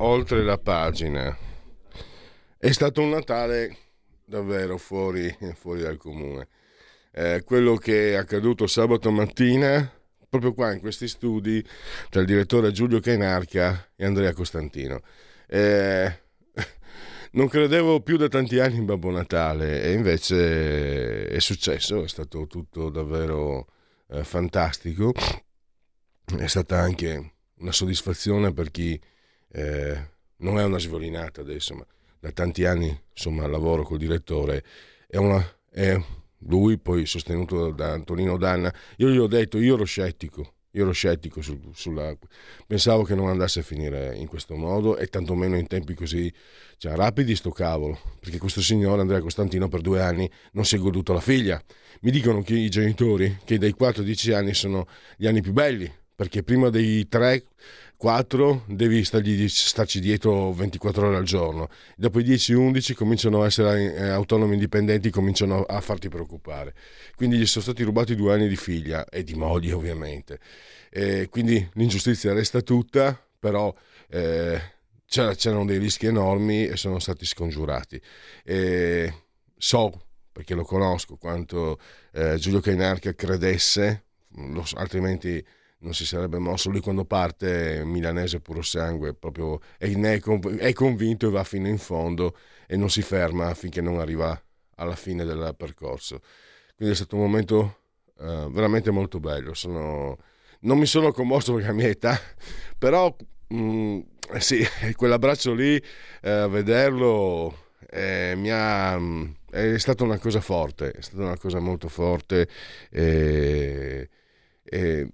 Oltre la pagina. È stato un Natale davvero fuori, fuori dal comune. Eh, quello che è accaduto sabato mattina, proprio qua in questi studi, tra il direttore Giulio Cainarca e Andrea Costantino. Eh, non credevo più da tanti anni in Babbo Natale e invece è successo, è stato tutto davvero eh, fantastico. È stata anche una soddisfazione per chi eh, non è una svolinata adesso, ma da tanti anni insomma, lavoro col direttore. È, una, è lui, poi sostenuto da Antonino Danna. Io gli ho detto, io ero scettico, io ero scettico sul, sulla... Pensavo che non andasse a finire in questo modo e tantomeno in tempi così cioè, rapidi sto cavolo, perché questo signore Andrea Costantino per due anni non si è goduto la figlia. Mi dicono che i genitori, che dai 4 10 anni sono gli anni più belli, perché prima dei 3 4 devi stargli, starci dietro 24 ore al giorno. Dopo i 10-11 cominciano a essere eh, autonomi indipendenti cominciano a farti preoccupare. Quindi gli sono stati rubati due anni di figlia e di moglie ovviamente. E quindi l'ingiustizia resta tutta però eh, c'erano dei rischi enormi e sono stati scongiurati. E so perché lo conosco quanto eh, Giulio Cainarca credesse altrimenti non si sarebbe mosso. Lui quando parte milanese puro sangue, proprio è, convinto e va fino in fondo e non si ferma finché non arriva alla fine del percorso. Quindi è stato un momento uh, veramente molto bello. Sono... Non mi sono commosso perché a mia età, però mh, mm, sì, quell'abbraccio lì, uh, vederlo eh, mi ha, è stata una cosa forte, è stata una cosa molto forte. E, e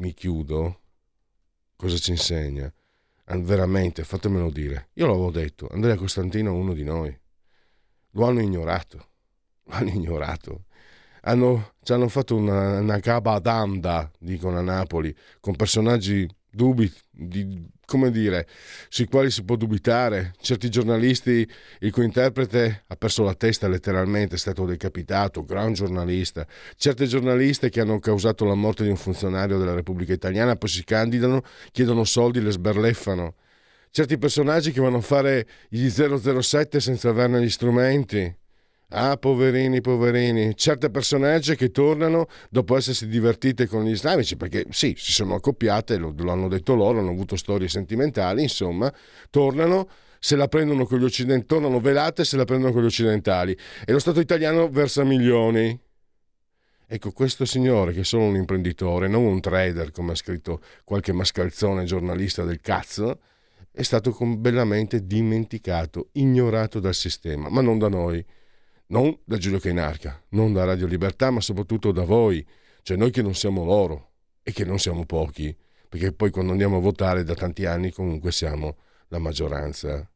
mi chiudo, cosa ci insegna? Veramente, fatemelo dire. Io l'avevo detto, Andrea Costantino è uno di noi. Lo hanno ignorato. Lo hanno ignorato. Hanno, ci hanno fatto una, una cabadanda, dicono a Napoli, con personaggi dubbi, di, come dire, sui quali si può dubitare. Certi giornalisti, il cui interprete ha perso la testa letteralmente, è stato decapitato, gran giornalista. Certe giornaliste che hanno causato la morte di un funzionario della Repubblica Italiana poi si candidano, chiedono soldi, le sberleffano. Certi personaggi che vanno a fare gli 007 senza averne gli strumenti. Ah, poverini, poverini, certe personaggi che tornano dopo essersi divertite con gli islamici, perché sì, si sono accoppiate, lo, lo hanno detto loro, hanno avuto storie sentimentali, insomma, tornano se la prendono con gli occidentali, tornano velate se la prendono con gli occidentali. E lo Stato italiano versa milioni. Ecco, questo signore, che è solo un imprenditore, non un trader, come ha scritto qualche mascalzone giornalista del cazzo, è stato bellamente dimenticato, ignorato dal sistema, ma non da noi non da Giulio Cainarca, non da Radio Libertà, ma soprattutto da voi, cioè noi che non siamo loro e che non siamo pochi, perché poi quando andiamo a votare da tanti anni comunque siamo la maggioranza.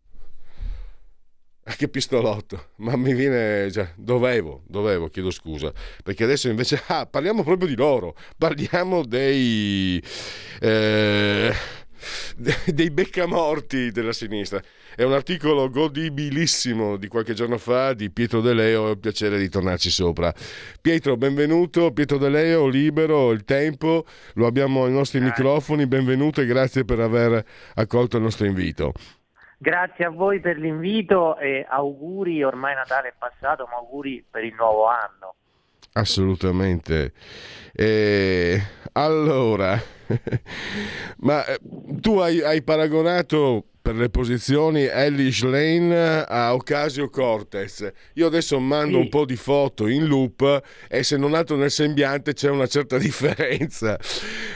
Ah, che pistolotto, ma mi viene, cioè, dovevo, dovevo, chiedo scusa, perché adesso invece, ah, parliamo proprio di loro, parliamo dei... Eh, dei beccamorti della sinistra. È un articolo godibilissimo di qualche giorno fa di Pietro De Leo, è un piacere di tornarci sopra. Pietro, benvenuto, Pietro De Leo, libero, il tempo, lo abbiamo ai nostri grazie. microfoni, benvenuto e grazie per aver accolto il nostro invito. Grazie a voi per l'invito e auguri, ormai Natale è passato, ma auguri per il nuovo anno. Assolutamente. E allora, ma eh, tu hai, hai, paragonato per le posizioni Ellis Lane a Ocasio Cortez. Io adesso mando sì. un po' di foto in loop e se non altro nel sembiante c'è una certa differenza.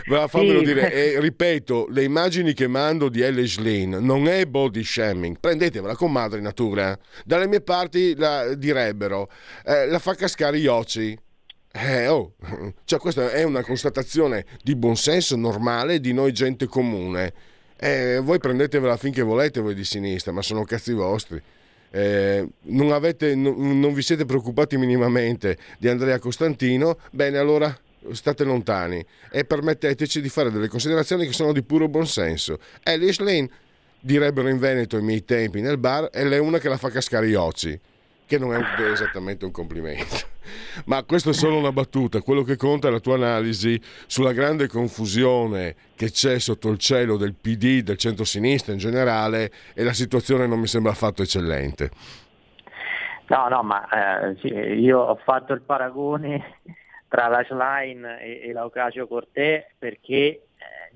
Ma fammelo sì. dire, e, ripeto, le immagini che mando di Ellis Lane non è body shaming, prendetevela con madre natura. Dalle mie parti la direbbero, eh, la fa cascare gli occhi. Eh, oh. cioè, questa è una constatazione di buonsenso normale di noi gente comune. Eh, voi prendetevela finché volete voi di sinistra, ma sono cazzi vostri. Eh, non, avete, non, non vi siete preoccupati minimamente di Andrea Costantino, bene allora state lontani e permetteteci di fare delle considerazioni che sono di puro buonsenso. Alice Lane, direbbero in Veneto ai miei tempi nel bar, è lei una che la fa cascare gli occhi che non è esattamente un complimento. Ma questa è solo una battuta, quello che conta è la tua analisi sulla grande confusione che c'è sotto il cielo del PD, del centro-sinistra in generale e la situazione non mi sembra affatto eccellente. No, no, ma eh, sì, io ho fatto il paragone tra la Schlein e, e l'Aucasio Cortè perché eh,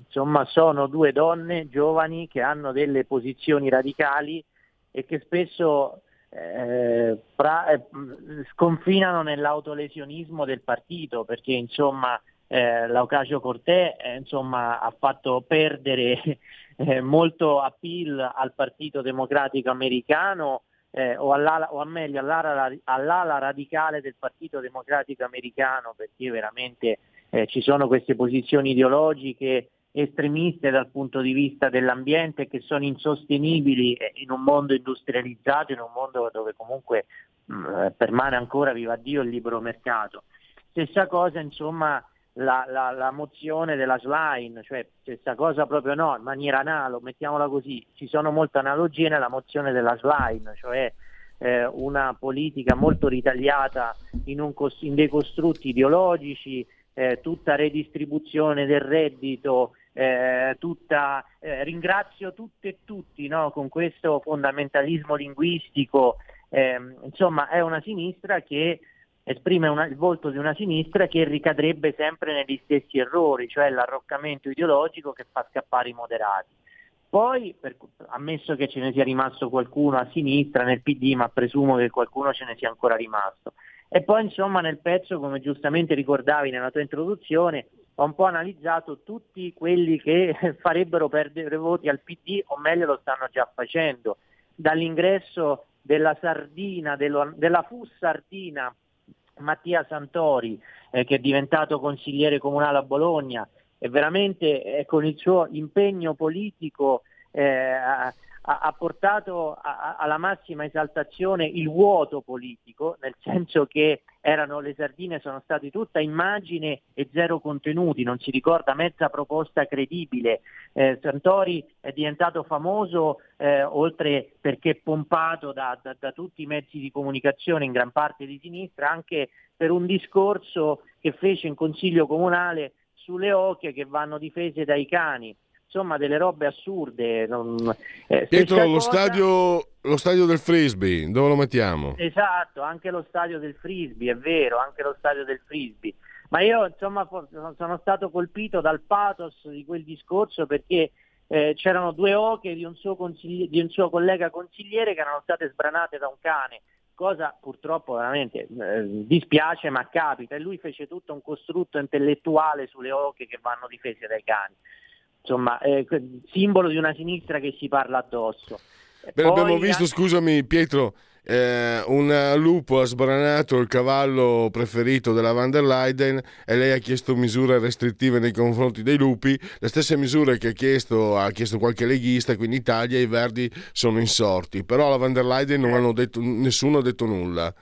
insomma sono due donne giovani che hanno delle posizioni radicali e che spesso eh, pra, eh, sconfinano nell'autolesionismo del partito perché insomma eh, l'Aucasio Cortè eh, insomma, ha fatto perdere eh, molto appeal al Partito Democratico Americano eh, o, o, a meglio all'ala, all'ala, radicale del Partito Democratico Americano perché veramente ci sono queste posizioni ideologiche estremiste dal punto di vista dell'ambiente che sono insostenibili in un mondo industrializzato, in un mondo dove comunque mh, mm, permane ancora, viva Dio, il libero mercato. Stessa cosa, insomma, la, la, la mozione della Slime, cioè stessa cosa proprio no, in maniera analoga, mettiamola così, ci sono molte analogie nella mozione della Slime, cioè eh, una politica molto ritagliata in, un, in dei costrutti ideologici, eh, tutta redistribuzione del reddito, eh, tutta, eh, ringrazio tutte e tutti no? con questo fondamentalismo linguistico, eh, insomma è una sinistra che esprime una, il volto di una sinistra che ricadrebbe sempre negli stessi errori, cioè l'arroccamento ideologico che fa scappare i moderati. Poi, per, ammesso che ce ne sia rimasto qualcuno a sinistra nel PD, ma presumo che qualcuno ce ne sia ancora rimasto. E poi insomma nel pezzo, come giustamente ricordavi nella tua introduzione, ho un po' analizzato tutti quelli che farebbero perdere voti al PD, o meglio lo stanno già facendo, dall'ingresso della sardina, dello, della FUS sardina Mattia Santori, eh, che è diventato consigliere comunale a Bologna, e veramente eh, con il suo impegno politico eh, ha, ha portato a, a, alla massima esaltazione il vuoto politico, nel senso che erano le sardine sono state tutta immagine e zero contenuti, non si ricorda mezza proposta credibile. Eh, Santori è diventato famoso eh, oltre perché pompato da, da, da tutti i mezzi di comunicazione in gran parte di sinistra, anche per un discorso che fece in consiglio comunale sulle oche che vanno difese dai cani insomma delle robe assurde. Non, eh, Pietro, lo, stadio, lo stadio del frisbee, dove lo mettiamo? Esatto, anche lo stadio del frisbee, è vero, anche lo stadio del frisbee. Ma io insomma sono stato colpito dal pathos di quel discorso perché eh, c'erano due oche di un, di un, suo collega consigliere che erano state sbranate da un cane, cosa purtroppo veramente eh, dispiace ma capita e lui fece tutto un costrutto intellettuale sulle oche che vanno difese dai cani insomma, eh, simbolo di una sinistra che si parla addosso. Beh, abbiamo visto, anche... scusami Pietro, eh, un lupo ha sbranato il cavallo preferito della van der Leyen e lei ha chiesto misure restrittive nei confronti dei lupi, le stesse misure che ha chiesto, ha chiesto qualche leghista, quindi in Italia i verdi sono insorti, però la van der Leyen non hanno detto, nessuno ha detto nulla.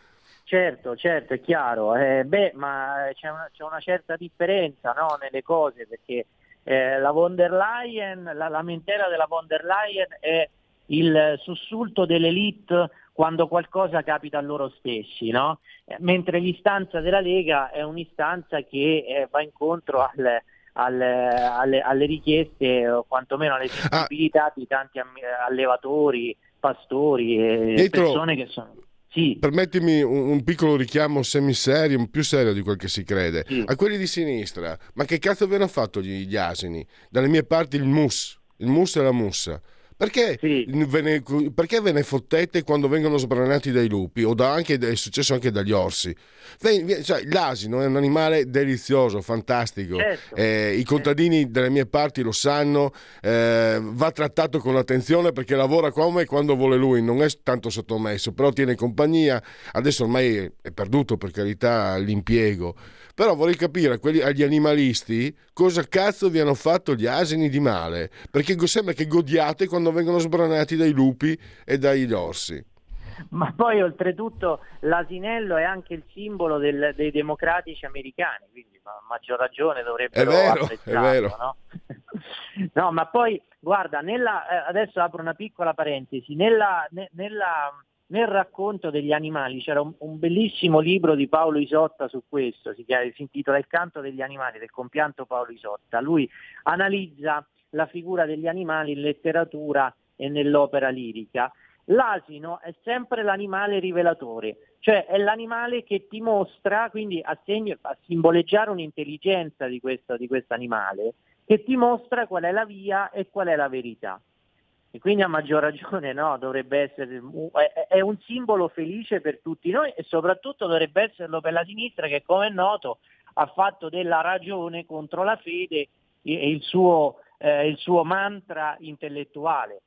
Certo, certo, è chiaro. Eh, beh, ma c'è una, c'è una certa differenza no, nelle cose perché eh, la von der Leyen, la lamentela della von der Leyen è il sussulto dell'elite quando qualcosa capita a loro stessi, no? eh, mentre l'istanza della Lega è un'istanza che eh, va incontro al, al, alle, alle, richieste o quantomeno alle sensibilità ah. di tanti allevatori, pastori e persone che sono... Sì. Permettimi un, un, piccolo richiamo semiserio, più serio di quel che si crede. Sì. A quelli di sinistra, ma che cazzo vi hanno fatto gli, gli asini? Dalle mie parti il mus, il mus e la mussa. Perché, sì. ve ne, perché, ve ne, fottete quando vengono sbranati dai lupi o da anche, è successo anche dagli orsi? Cioè, l'asino è un animale delizioso, fantastico. Certo. Eh, I contadini delle mie parti lo sanno, eh, va trattato con attenzione perché lavora come e quando vuole lui, non è tanto sottomesso, però tiene compagnia. Adesso ormai è perduto per carità l'impiego però vorrei capire quelli, agli animalisti cosa cazzo vi hanno fatto gli asini di male, perché sembra che godiate quando vengono sbranati dai lupi e dagli orsi. Ma poi oltretutto l'asinello è anche il simbolo del, dei democratici americani, quindi a maggior ragione dovrebbero è vero, è vero. No? no? ma poi guarda, nella, eh, adesso apro una piccola parentesi, nella, nella nel racconto degli animali c'era un, un, bellissimo libro di Paolo Isotta su questo, si, chiama, si intitola Il canto degli animali del compianto Paolo Isotta. Lui analizza la figura degli animali in letteratura e nell'opera lirica. L'asino è sempre l'animale rivelatore, cioè è l'animale che ti mostra, quindi a, segno, a simboleggiare un'intelligenza di questo animale, che ti mostra qual è la via e qual è la verità. E quindi a maggior ragione no, dovrebbe essere, è un simbolo felice per tutti noi e soprattutto dovrebbe esserlo per la sinistra che come è noto ha fatto della ragione contro la fede il suo, eh, il suo mantra intellettuale.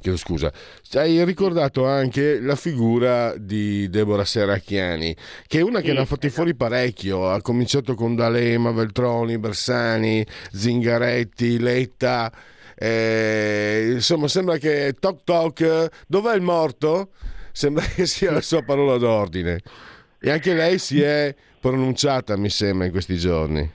chiedo scusa, hai ricordato anche la figura di Deborah Serracchiani, che è una che sì, ne ha fatti esatto. fuori parecchio, ha cominciato con D'Alema, Veltroni, Bersani, Zingaretti, Letta, eh, insomma sembra che toc toc, dov'è il morto? Sembra che sia la sua parola d'ordine. E anche lei si è pronunciata, mi sembra, in questi giorni.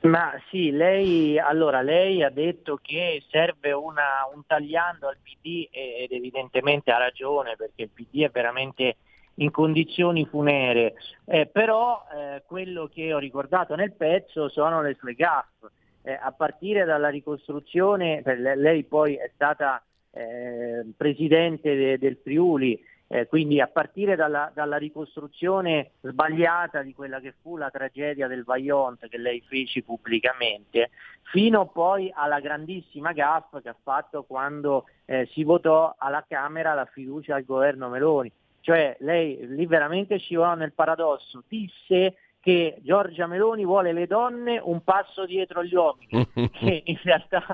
Ma sì, lei, allora, lei ha detto che serve una, un tagliando al PD ed evidentemente ha ragione perché il PD è veramente in condizioni funere, eh, però eh, quello che ho ricordato nel pezzo sono le sue gaffe, eh, a partire dalla ricostruzione, lei poi è stata eh, presidente de, del Friuli, eh, quindi a partire dalla, dalla, ricostruzione sbagliata di quella che fu la tragedia del Vaillant che lei fece pubblicamente, fino poi alla grandissima gaffa che ha fatto quando eh, si votò alla Camera la fiducia al governo Meloni. Cioè lei lì veramente scivolò nel paradosso, disse che Giorgia Meloni vuole le donne un passo dietro gli uomini, che in realtà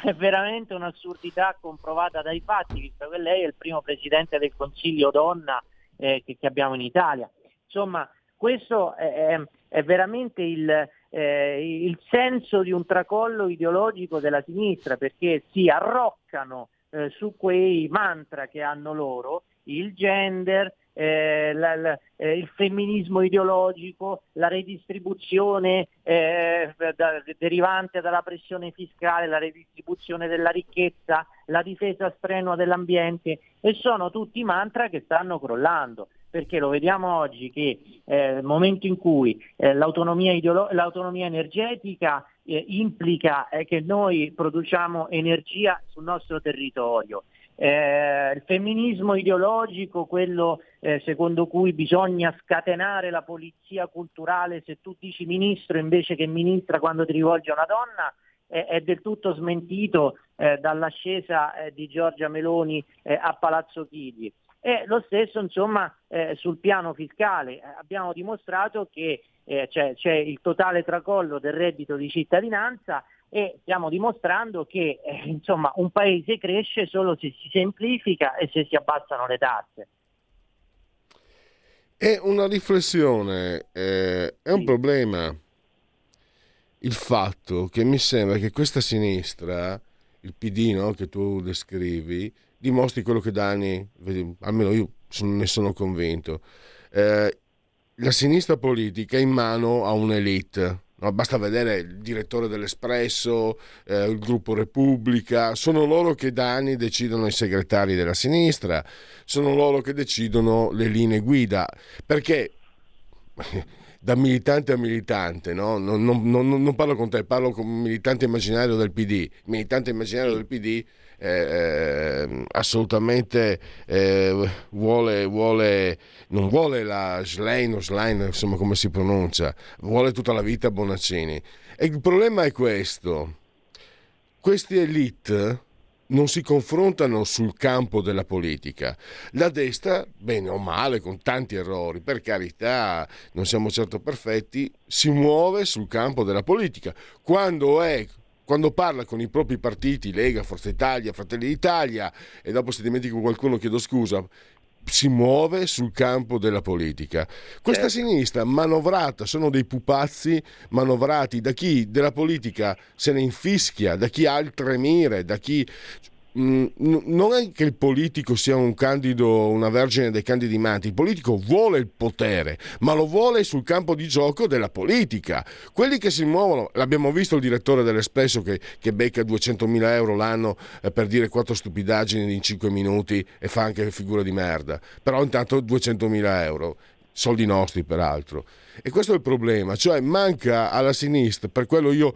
è veramente un'assurdità comprovata dai fatti, visto che lei è il primo presidente del Consiglio donna eh, che, che, abbiamo in Italia. Insomma, questo è, è veramente il, eh, il, senso di un tracollo ideologico della sinistra, perché si arroccano eh, su quei mantra che hanno loro, il gender, eh, la, la, eh, il femminismo ideologico, la redistribuzione eh, da, derivante dalla pressione fiscale, la redistribuzione della ricchezza, la difesa strenua dell'ambiente e sono tutti mantra che stanno crollando perché lo vediamo oggi che eh, nel momento in cui eh, l'autonomia, ideolo- l'autonomia, energetica eh, implica eh, che noi produciamo energia sul nostro territorio, eh, il femminismo ideologico, quello eh, secondo cui bisogna scatenare la polizia culturale se tu dici ministro invece che ministra quando ti rivolgi a una donna, eh, è del tutto smentito eh, dall'ascesa eh, di Giorgia Meloni eh, a Palazzo Chigi. E lo stesso insomma sul piano fiscale. abbiamo dimostrato che c'è, c'è il totale tracollo del reddito di cittadinanza e stiamo dimostrando che eh, insomma, un paese cresce solo se si semplifica e se si abbassano le tasse. È una riflessione, eh, è un sì. problema il fatto che mi sembra che questa sinistra, il PD no, che tu descrivi, dimostri quello che da anni, almeno io ne sono convinto, eh, la sinistra politica è in mano a un'elite No, basta vedere il direttore dell'Espresso, eh, il gruppo Repubblica, sono loro che da anni decidono i segretari della sinistra, sono loro che decidono le linee guida, perché da militante a militante, no? non, non, non, non, parlo con te, parlo con militante immaginario del PD. militante immaginario del PD eh, eh, assolutamente eh, vuole, vuole, non vuole la Schlein o Schlein, insomma come si pronuncia, vuole tutta la vita Bonaccini. E il problema è questo, questi elite non si confrontano sul campo della politica. La destra, bene o male, con tanti errori, per carità, non siamo certo perfetti, si muove sul campo della politica. Quando è quando parla con i propri partiti, Lega, Forza Italia, Fratelli d'Italia, e dopo se dimentico qualcuno chiedo scusa, si muove sul campo della politica. Questa certo. sinistra manovrata, sono dei pupazzi manovrati da chi della politica se ne infischia, da chi ha altre mire, da chi non è che il politico sia un candido, una vergine dei candidi manti, il politico vuole il potere, ma lo vuole sul campo di gioco della politica. Quelli che si muovono, l'abbiamo visto il direttore dell'Espresso che, che becca 200.000 euro l'anno eh, per dire quattro stupidaggini in 5 minuti e fa anche figura di merda, però intanto 200.000 euro, soldi nostri peraltro. E questo è il problema, cioè manca alla sinistra, per quello io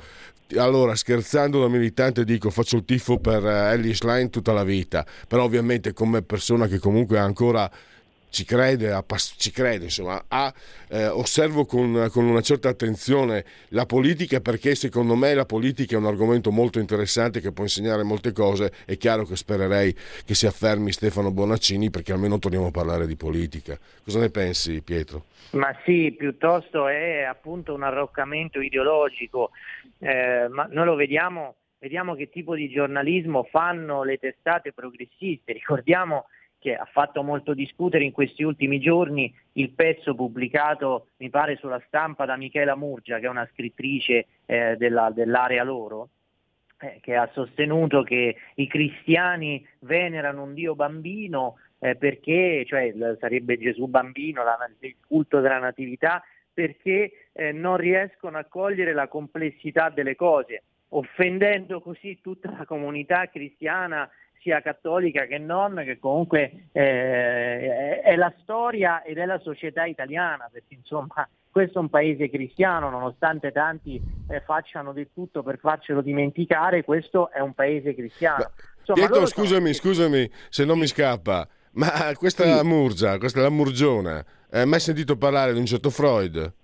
allora, scherzando da militante, dico faccio il tifo per eh, Ellie Schlein tutta la vita, però ovviamente come persona che comunque ancora ci crede, ci crede insomma, ha, eh, osservo con, con, una certa attenzione la politica perché secondo me la politica è un argomento molto interessante che può insegnare molte cose. È chiaro che spererei che si affermi Stefano Bonaccini perché almeno torniamo a parlare di politica. Cosa ne pensi Pietro? Ma sì, piuttosto è appunto un arroccamento ideologico, eh, ma noi lo vediamo, vediamo che tipo di giornalismo fanno le testate progressiste. Ricordiamo che ha fatto molto discutere in questi ultimi giorni il pezzo pubblicato, mi pare, sulla stampa da Michela Murgia, che è una scrittrice eh, della, dell'area loro, eh, che ha sostenuto che i cristiani venerano un Dio bambino eh, perché, cioè sarebbe Gesù bambino, la, il culto della natività, perché eh, non riescono a cogliere la complessità delle cose, offendendo così tutta la comunità cristiana sia cattolica che non, che comunque eh, è la storia ed è la società italiana, perché insomma questo è un paese cristiano, nonostante tanti eh, facciano di tutto per farcelo dimenticare, questo è un paese cristiano. Insomma, Pietro, scusami, sono... scusami se non mi scappa, ma questa sì. Murgia, questa la Murgiona, hai mai sentito parlare di un certo Freud?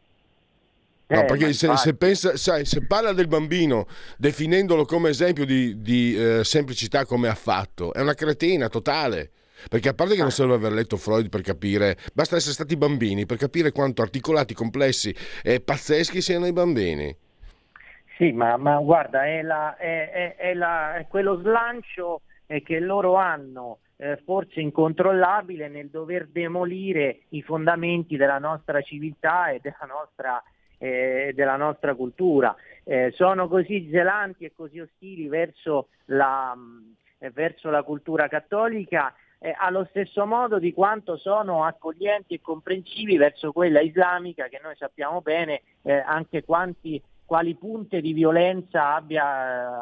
No, eh, perché se, se, pensa, sai, se, parla del bambino definendolo come esempio di, di eh, semplicità come ha fatto, è una cretina totale. Perché a parte che non ah. serve aver letto Freud per capire, basta essere stati bambini per capire quanto articolati, complessi e pazzeschi siano i bambini. Sì, ma, ma guarda, è, la, è, è, la, è, quello slancio che loro hanno, eh, forse incontrollabile, nel dover demolire i fondamenti della nostra civiltà e della nostra eh, della nostra cultura. Eh, sono così zelanti e così ostili verso la, eh, verso la cultura cattolica eh, allo stesso modo di quanto sono accoglienti e comprensivi verso quella islamica che noi sappiamo bene eh, anche quanti quali punte di violenza abbia,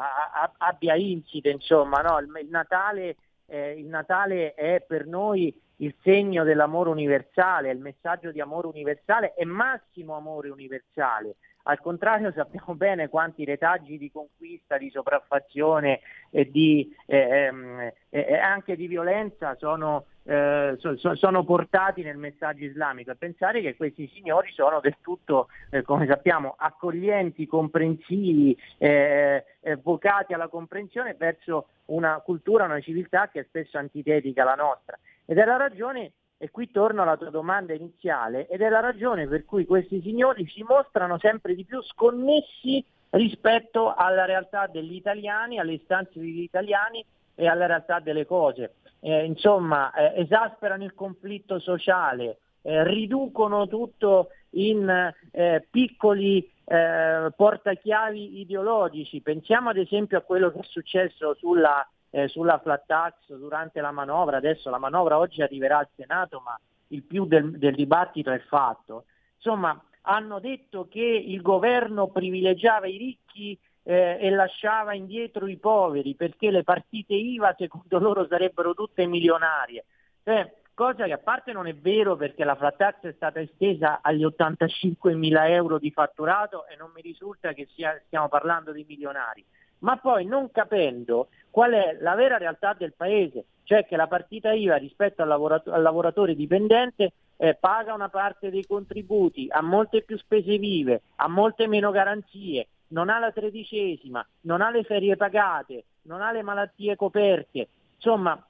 abbia insite, insomma, no? il, il, Natale, eh, il Natale è per noi il segno dell'amore universale, il messaggio di amore universale e massimo amore universale. Al contrario sappiamo bene quanti retaggi di conquista, di sopraffazione e, di, eh, ehm, eh, anche di violenza sono, eh, so, sono, portati nel messaggio islamico e pensare che questi signori sono del tutto, eh, come sappiamo, accoglienti, comprensivi, eh, eh, vocati alla comprensione verso una cultura, una civiltà che è spesso antitetica alla nostra. Ed è la ragione, e qui torno alla tua domanda iniziale, ed è la ragione per cui questi signori si mostrano sempre di più sconnessi rispetto alla realtà degli italiani, alle istanze degli italiani e alla realtà delle cose. Eh, insomma, eh, esasperano il conflitto sociale, eh, riducono tutto in eh, piccoli eh, portachiavi ideologici. Pensiamo ad esempio a quello che è successo sulla eh, sulla flat tax durante la manovra, adesso la manovra oggi arriverà al Senato, ma il più del, del dibattito è fatto. Insomma, hanno detto che il governo privilegiava i ricchi eh, e lasciava indietro i poveri perché le partite IVA secondo loro sarebbero tutte milionarie. Eh, cosa che a parte non è vero perché la flat tax è stata estesa agli 85 mila euro di fatturato e non mi risulta che sia, stiamo parlando di milionari, ma poi non capendo qual è la vera realtà del paese, cioè che la partita IVA rispetto al, lavorato- al lavoratore dipendente eh, paga una parte dei contributi, ha molte più spese vive, ha molte meno garanzie, non ha la tredicesima, non ha le ferie pagate, non ha le malattie coperte, insomma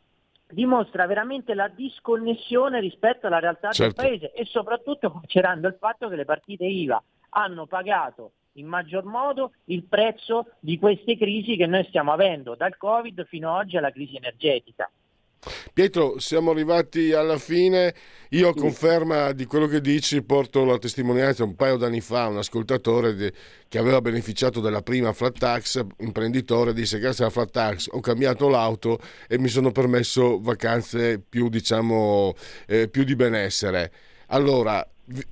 dimostra veramente la disconnessione rispetto alla realtà certo. del paese e soprattutto considerando il fatto che le partite IVA hanno pagato in maggior modo il prezzo di queste crisi che noi stiamo avendo, dal Covid fino ad oggi alla crisi energetica. Pietro, siamo arrivati alla fine. Io a conferma di quello che dici porto la testimonianza un paio d'anni fa, un ascoltatore di, che aveva beneficiato della prima flat tax, imprenditore, disse grazie alla flat tax ho cambiato l'auto e mi sono permesso vacanze più, diciamo, eh, più di benessere. Allora,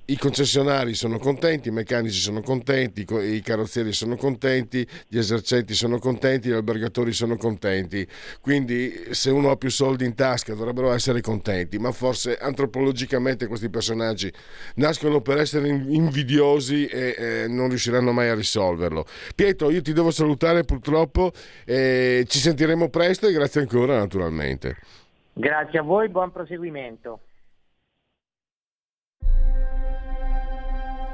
i concessionari sono contenti, i meccanici sono contenti, i carrozzieri sono contenti, gli esercenti sono contenti, gli albergatori sono contenti. Quindi se uno ha più soldi in tasca dovrebbero essere contenti, ma forse antropologicamente questi personaggi nascono per essere invidiosi e eh, non riusciranno mai a risolverlo. Pietro, io ti devo salutare purtroppo, eh, ci sentiremo presto e grazie ancora naturalmente. Grazie a voi, buon proseguimento.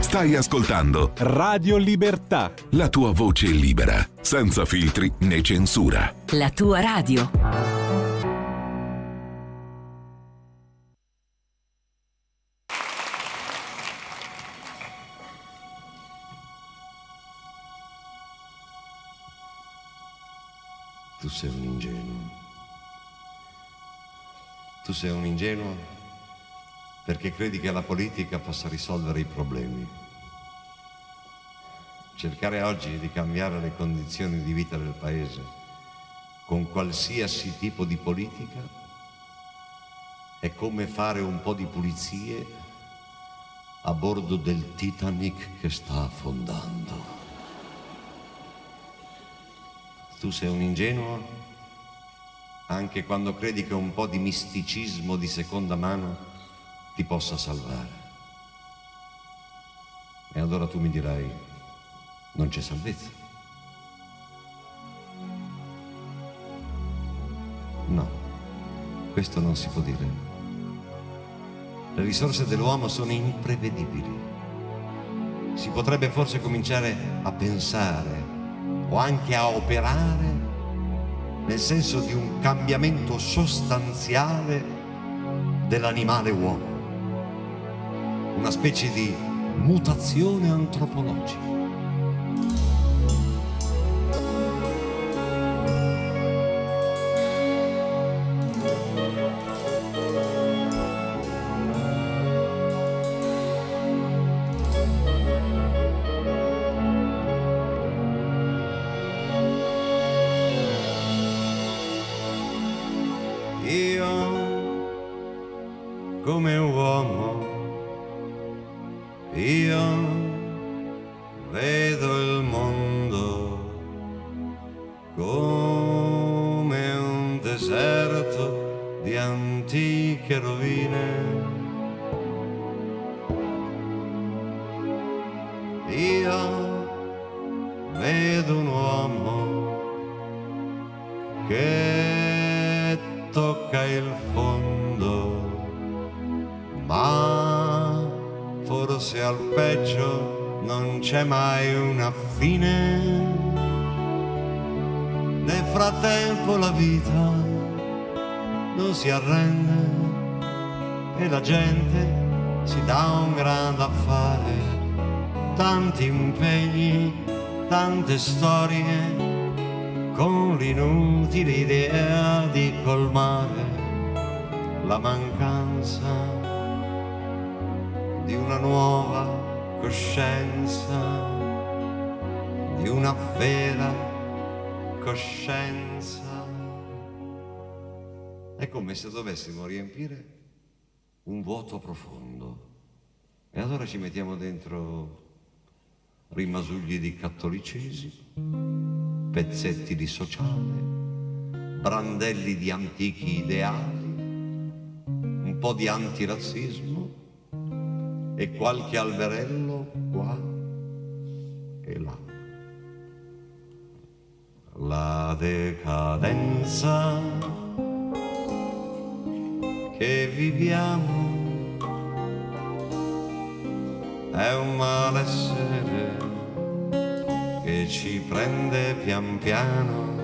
Stai ascoltando Radio Libertà. La tua voce libera, senza filtri né censura. La tua radio. Tu sei un ingenuo. Tu sei un ingenuo perché credi che la politica possa risolvere i problemi cercare oggi di cambiare le condizioni di vita del Paese con qualsiasi tipo di politica è come fare un po' di pulizie a bordo del Titanic che sta affondando. Tu sei un ingenuo anche quando credi che un po' di misticismo di seconda mano ti possa salvare. E allora tu mi dirai, non c'è salvezza. No, questo non si può dire. Le risorse dell'uomo sono imprevedibili. Si potrebbe forse cominciare a pensare o anche a operare nel senso di un cambiamento sostanziale dell'animale uomo, una specie di mutazione antropologica. È come se dovessimo riempire un vuoto profondo. E allora ci mettiamo dentro rimasugli di cattolicesimo, pezzetti di sociale, brandelli di antichi ideali, un po' di antirazzismo e qualche alberello qua La decadenza che viviamo è un malessere che ci prende pian piano.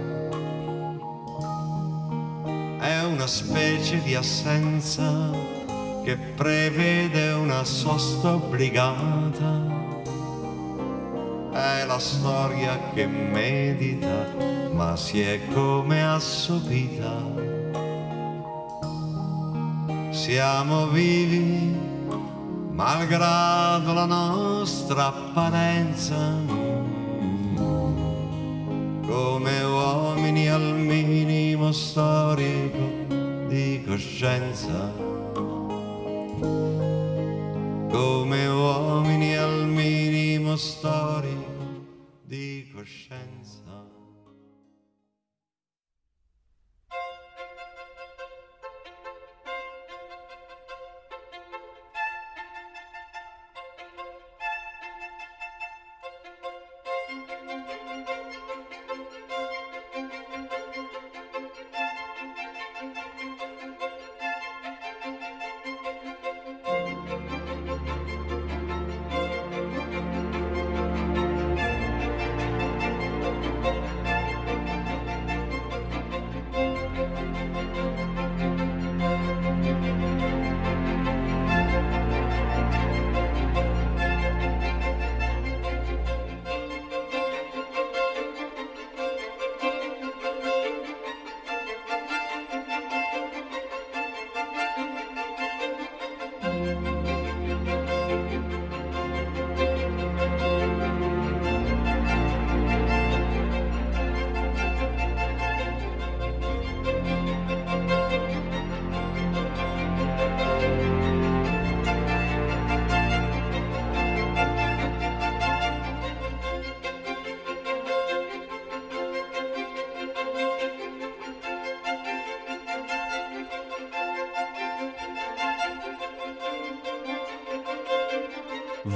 È una specie di assenza che prevede una sosta obbligata. La storia che medita, ma si è come assopita. Siamo vivi malgrado la nostra apparenza, come uomini al minimo storico di coscienza, come uomini al minimo storico di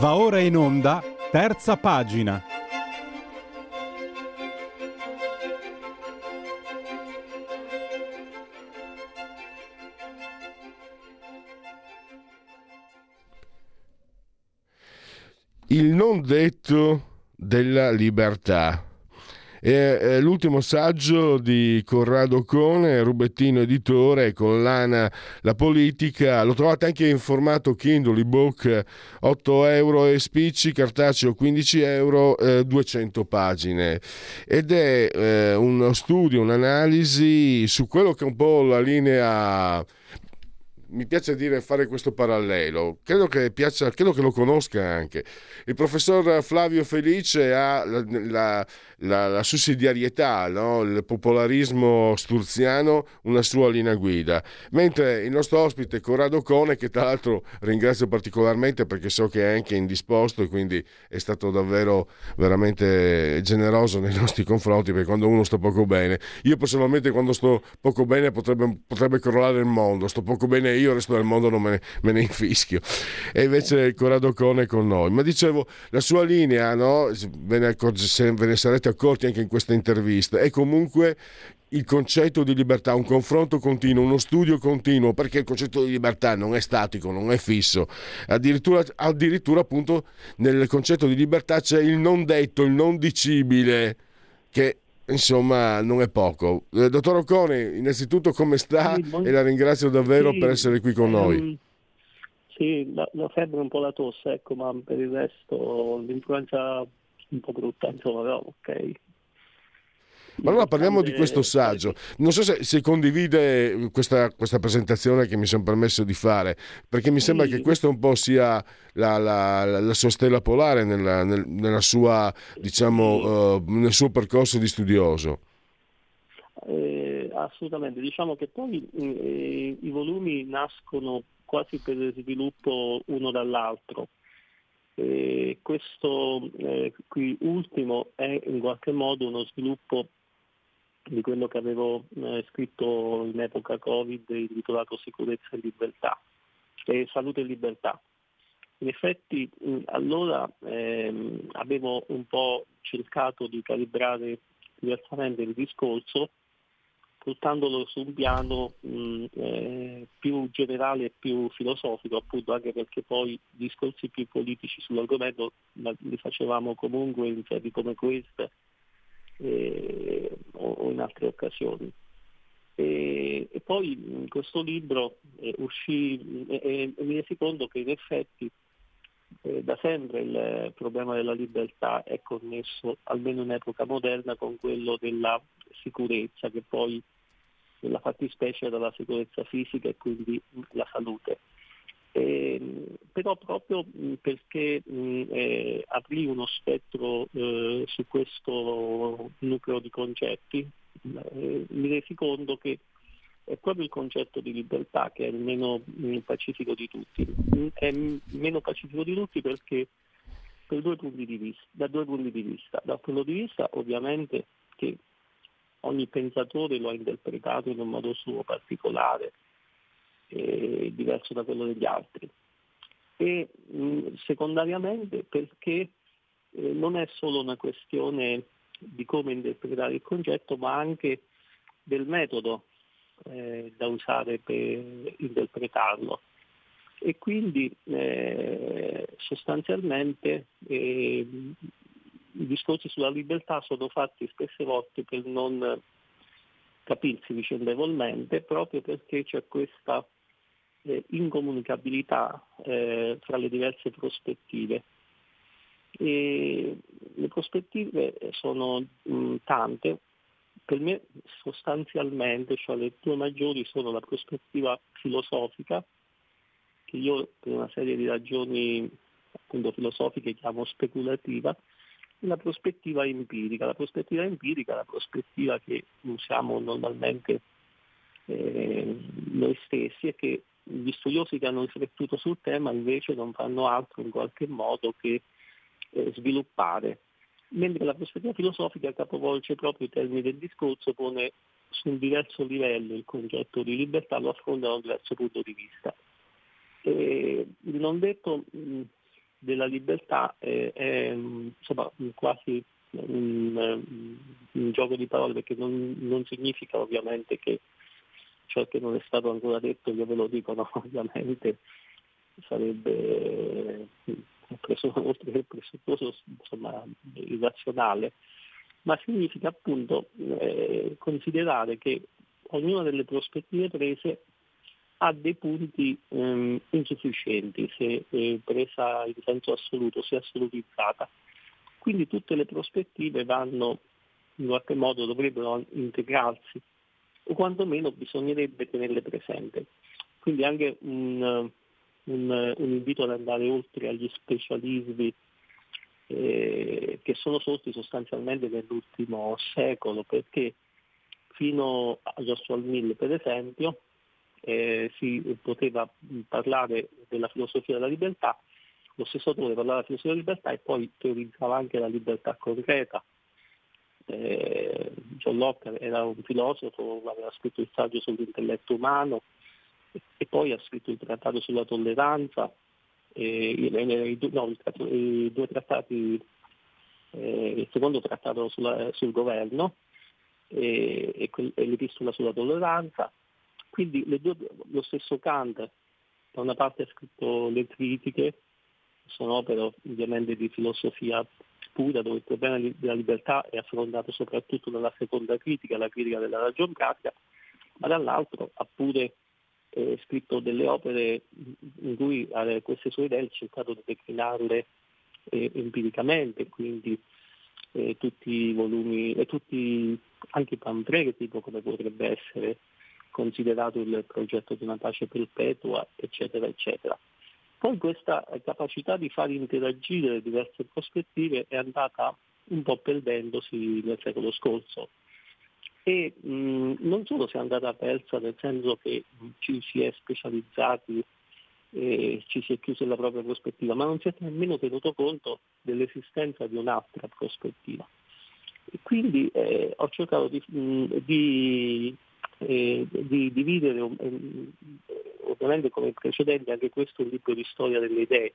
Va ora in onda, terza pagina. Il non detto della libertà. È, è l'ultimo saggio di Corrado Cone, Rubettino editore, con l'ANA La politica. Lo trovate anche in formato Kindle, ebook 8 euro e spicci, cartaceo 15 euro, eh, 200 pagine. Ed è eh, uno studio, un'analisi su quello che è un po' la linea mi piace dire fare questo parallelo, credo che, piaccia, credo che lo conosca anche. Il professor Flavio Felice ha la, la, la, la sussidiarietà, no? il popolarismo sturziano, una sua linea guida, mentre il nostro ospite Corrado Cone, che tra l'altro ringrazio particolarmente perché so che è anche indisposto e quindi è stato davvero veramente generoso nei nostri confronti, perché quando uno sta poco bene, io personalmente quando sto poco bene potrebbe, potrebbe crollare il mondo, sto poco bene io, il resto del mondo non me ne, me ne infischio. E invece Corrado Cone è con noi. Ma dicevo, la sua linea, no? ve, ne accorge, ve ne sarete accorti anche in questa intervista, è comunque il concetto di libertà, un confronto continuo, uno studio continuo, perché il concetto di libertà non è statico, non è fisso. Addirittura, addirittura appunto nel concetto di libertà c'è il non detto, il non dicibile, che insomma non è poco. Eh, dottor Occone, innanzitutto come sta Sì, buon- e la ringrazio davvero Sì, per essere qui con noi. ehm, sì, la, la febbre un po' la tosse, ecco, ma per il resto l'influenza un po' brutta, insomma, però ok. Ma allora parliamo di questo saggio. Non so se, se condivide questa, questa, presentazione che mi sono permesso di fare, perché mi sembra che questo un po' sia la, la, la sua stella polare nella, nella sua, diciamo, uh, nel suo percorso di studioso. Eh, assolutamente, diciamo che poi eh, i volumi nascono quasi per sviluppo uno dall'altro. Eh, questo eh, qui ultimo è in qualche modo uno sviluppo di quello che avevo eh, scritto in epoca Covid intitolato Sicurezza e Libertà, eh, Salute e Libertà. In effetti mh, allora ehm, avevo un po' cercato di calibrare diversamente il discorso portandolo su un piano mh, eh, più generale e più filosofico, appunto anche perché poi discorsi più politici sull'argomento li facevamo comunque in sedi come queste eh, o, o, in altre occasioni. E, e poi in questo libro eh, uscì e mi resi conto che in effetti eh, da sempre il problema della libertà è connesso, almeno in epoca moderna, con quello della sicurezza, che poi nella fattispecie dalla sicurezza fisica e quindi la salute. Eh, però proprio mh, perché mh, eh, aprì uno spettro eh, su questo nucleo di concetti, eh, mi resi conto che è proprio il concetto di libertà che è il meno mh, pacifico di tutti. È meno pacifico di tutti perché per due punti di vista, da due punti di vista. Dal punto di vista ovviamente che ogni pensatore lo ha interpretato in un modo suo particolare, eh, diverso da quello degli altri. E mh, secondariamente perché eh, non è solo una questione di come interpretare il concetto, ma anche del metodo eh, da usare per interpretarlo. E quindi eh, sostanzialmente eh, i discorsi sulla libertà sono fatti spesse volte per non capirsi vicendevolmente proprio perché c'è questa eh, incomunicabilità eh, fra le diverse prospettive. E le prospettive sono mh, tante, per me sostanzialmente, cioè le due maggiori sono la prospettiva filosofica, che io per una serie di ragioni appunto filosofiche chiamo speculativa, la prospettiva empirica. La prospettiva empirica è la prospettiva che usiamo normalmente eh, noi stessi e che gli studiosi che hanno riflettuto sul tema invece non fanno altro in qualche modo che eh, sviluppare. Mentre la prospettiva filosofica capovolge proprio i termini del discorso, pone su un diverso livello il concetto di libertà, lo affronta da un diverso punto di vista. Eh, non detto della libertà è, è insomma, quasi un, un, gioco di parole perché non, non, significa ovviamente che ciò che non è stato ancora detto io ve lo dico, no, ovviamente sarebbe preso, oltre che presupposto insomma, irrazionale, ma significa appunto eh, considerare che ognuna delle prospettive prese ha dei punti ehm, insufficienti se eh, presa in senso assoluto, se assolutizzata. Quindi tutte le prospettive vanno in qualche modo, dovrebbero integrarsi o quantomeno bisognerebbe tenerle presente. Quindi anche un, un, un invito ad andare oltre agli specialismi eh, che sono sorti sostanzialmente nell'ultimo secolo, perché fino a Joshua Mill per esempio eh, si poteva parlare della filosofia della libertà, lo stesso autore parlava della filosofia della libertà e poi teorizzava anche la libertà concreta. Eh, John Locke era un filosofo, aveva scritto il saggio sull'intelletto umano e poi ha scritto il trattato sulla tolleranza, eh, i, no, i, due trattati, eh, il secondo trattato sulla, sul governo e, e, e l'epistola sulla tolleranza quindi due, lo stesso Kant da una parte ha scritto le critiche, sono opere ovviamente di filosofia pura, dove il problema della libertà è affrontato soprattutto nella seconda critica, la critica della ragion pratica, ma dall'altro ha pure eh, scritto delle opere in cui eh, queste sue idee ha cercato di declinarle eh, empiricamente, quindi eh, tutti i volumi e tutti anche i pamphlet, tipo come potrebbe essere considerato il progetto di una pace perpetua, eccetera, eccetera. Poi questa capacità di far interagire le diverse prospettive è andata un po' perdendosi nel secolo scorso e mh, non solo si è andata persa nel senso che ci si è specializzati e ci si è chiuso la propria prospettiva, ma non si è nemmeno tenuto conto dell'esistenza di un'altra prospettiva. E quindi eh, ho cercato di, mh, di, eh, di dividere, eh, ovviamente come precedente, anche questo è un libro di storia delle idee,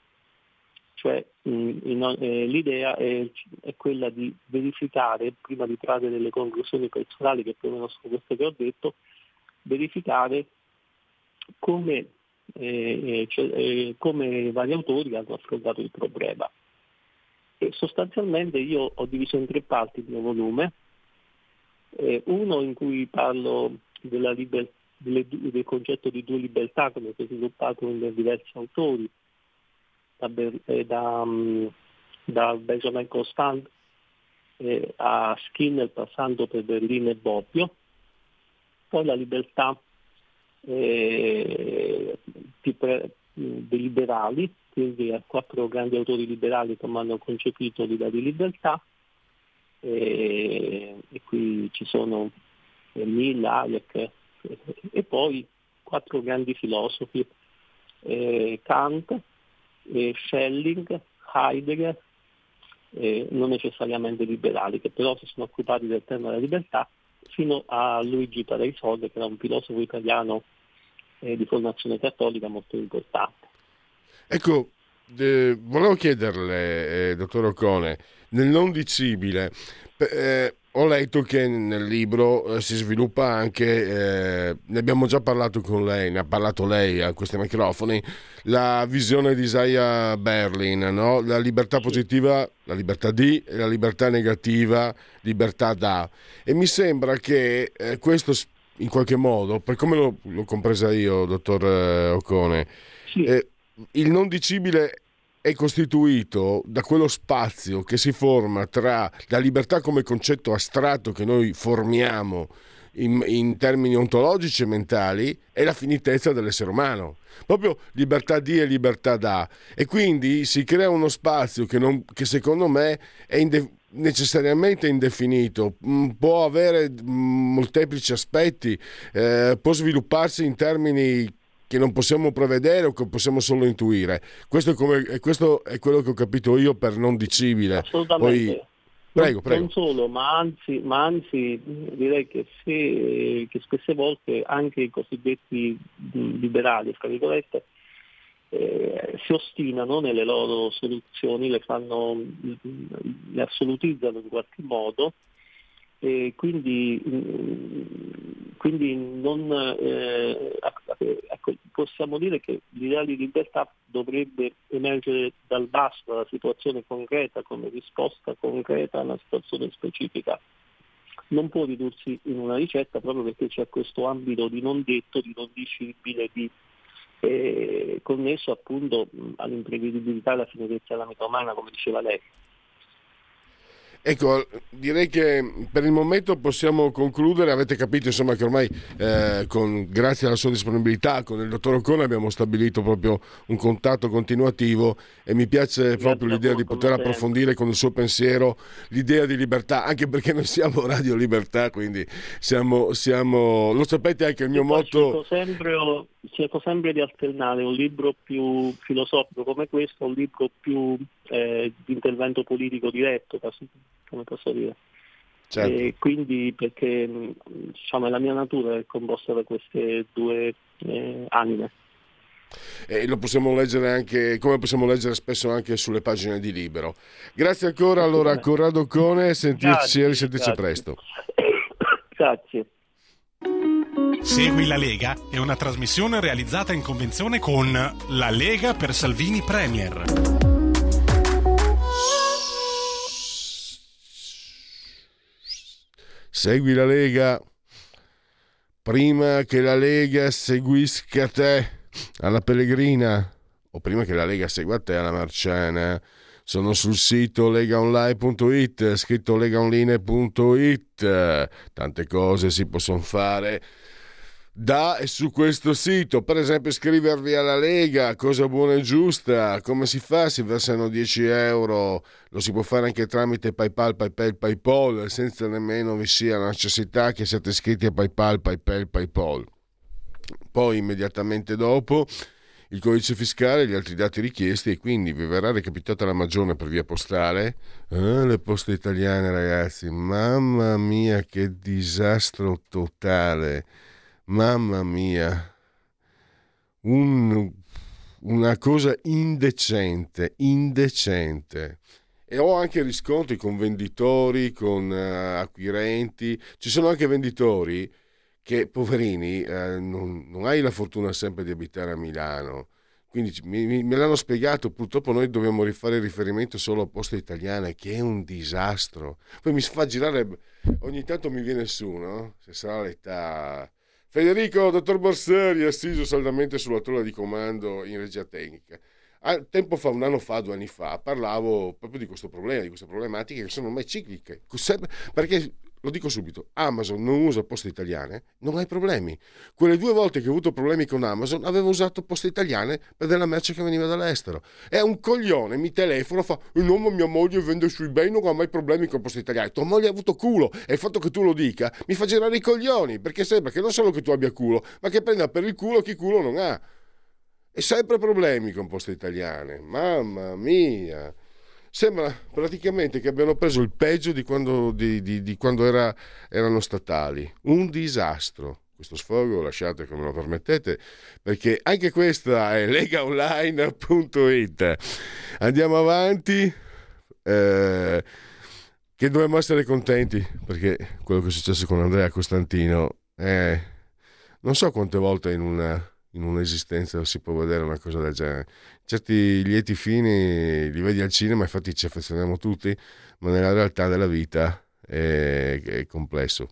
cioè mh, in, eh, l'idea è, è, quella di verificare, prima di trarre delle conclusioni personali che più o meno sono queste che ho detto, verificare come, eh, cioè, eh, come vari autori hanno affrontato il problema. E sostanzialmente io ho diviso in tre parti il mio volume, eh, uno in cui parlo liber- delle, del concetto di due libertà come si è sviluppato in diversi autori, da, eh, da, um, da Benjamin Constant eh, a Skinner passando per Berlino e Bobbio, poi la libertà eh, pre- dei liberali, quindi a quattro grandi autori liberali come hanno concepito l'idea di libertà, e, e qui ci sono Mill, Hayek e poi quattro grandi filosofi, eh, Kant, eh, Schelling, Heidegger, eh, non necessariamente liberali, che però si sono occupati del tema della libertà, fino a Luigi Paraisode, che era un filosofo italiano eh, di formazione cattolica molto importante. Ecco, eh, volevo chiederle, eh, dottor Ocone, nel non dicibile, eh, ho letto che nel libro eh, si sviluppa anche, eh, ne abbiamo già parlato con lei, ne ha parlato lei a questi microfoni, la visione di Isaiah Berlin, no? la libertà positiva, la libertà di la libertà negativa, libertà da. E mi sembra che eh, questo in qualche modo, per come l'ho, l'ho compresa io, dottor eh, Ocone, sì. Eh, il non dicibile è costituito da quello spazio che si forma tra la libertà come concetto astratto che noi formiamo in, in, termini ontologici e mentali e la finitezza dell'essere umano. Proprio libertà di e libertà da. E quindi si crea uno spazio che, non, che secondo me è inde- necessariamente indefinito, mm, può avere mm, molteplici aspetti, eh, può svilupparsi in termini che non possiamo prevedere o che possiamo solo intuire. Questo è, come, questo è quello che ho capito io per non dicibile. Assolutamente. Poi, prego, non, prego. non solo, ma anzi, ma anzi, direi che, se, che spesse volte anche i cosiddetti liberali, fra virgolette, eh, si ostinano nelle loro soluzioni, le, fanno, le assolutizzano in qualche modo e quindi, quindi non, eh, ecco, possiamo dire che l'idea di libertà dovrebbe emergere dal basso, dalla situazione concreta, come risposta concreta a una situazione specifica. Non può ridursi in una ricetta proprio perché c'è questo ambito di non detto, di non dicibile, di, eh, connesso appunto all'imprevedibilità e alla finezza della vita umana, come diceva lei. Ecco, direi che per il momento possiamo concludere. Avete capito insomma che ormai eh, con, grazie alla sua disponibilità con il dottor Ocone abbiamo stabilito proprio un contatto continuativo e mi piace grazie proprio l'idea di poter approfondire con il suo pensiero l'idea di libertà, anche perché noi siamo Radio Libertà, quindi siamo, siamo lo sapete anche il mio motto... Sempre, cerco sempre di alternare un libro più filosofico come questo, un libro più eh, di intervento politico diretto, come posso dire. Certo. E quindi perché diciamo, la mia natura è composta da queste due eh, anime. E lo possiamo leggere anche, come possiamo leggere spesso anche sulle pagine di Libero. Grazie ancora allora a Corrado Cone, sentirci e risentirci presto. Grazie. Segui la Lega è una trasmissione realizzata in convenzione con La Lega per Salvini Premier. Segui la Lega prima che la Lega seguisca te alla Pellegrina o prima che la Lega segua te alla Marciana sono sul sito legaonline.it, scritto legaonline.it, tante cose si possono fare da e su questo sito, per esempio iscrivervi alla Lega, cosa buona e giusta, come si fa? Si versano 10 euro, lo si può fare anche tramite PayPal, PayPal, PayPal, senza nemmeno vi sia la necessità che siate iscritti a PayPal, PayPal, PayPal. Poi immediatamente dopo il codice fiscale e gli altri dati richiesti e quindi vi verrà recapitata la magione per via postale. Ah, le poste italiane ragazzi, mamma mia che disastro totale, mamma mia, Un, una cosa indecente, indecente. E ho anche riscontri con venditori, con uh, acquirenti, ci sono anche venditori che poverini eh, non, non, hai la fortuna sempre di abitare a Milano. Quindi mi, me l'hanno spiegato, purtroppo noi dobbiamo rifare riferimento solo a poste italiane, che è un disastro. Poi mi fa girare, ogni tanto mi viene su, no? Se sarà l'età... Federico, dottor Borseri, assiso saldamente sulla tolla di comando in regia tecnica. A tempo fa, un anno fa, due anni fa, parlavo proprio di questo problema, di queste problematiche che sono mai cicliche. Perché lo dico subito, Amazon non usa poste italiane, non hai problemi. Quelle due volte che ho avuto problemi con Amazon avevo usato poste italiane per della merce che veniva dall'estero. È un coglione, mi telefono, fa, il nome mia moglie vende sui eBay, non ha mai problemi con poste italiane. Tua moglie ha avuto culo e il fatto che tu lo dica mi fa girare i coglioni, perché sembra che non solo che tu abbia culo, ma che prenda per il culo chi culo non ha. E sempre problemi con poste italiane, mamma mia sembra praticamente che abbiano preso il peggio di quando, di, di, di quando era, erano statali. Un disastro. Questo sfogo lasciate come lo permettete, perché anche questa è legaonline.it. Andiamo avanti. Eh, che dobbiamo essere contenti perché quello che è successo con Andrea Costantino è non so quante volte in una in un'esistenza si può vedere una cosa del genere. Certi lieti fini li vedi al cinema, infatti ci affezioniamo tutti, ma nella realtà della vita è, è complesso.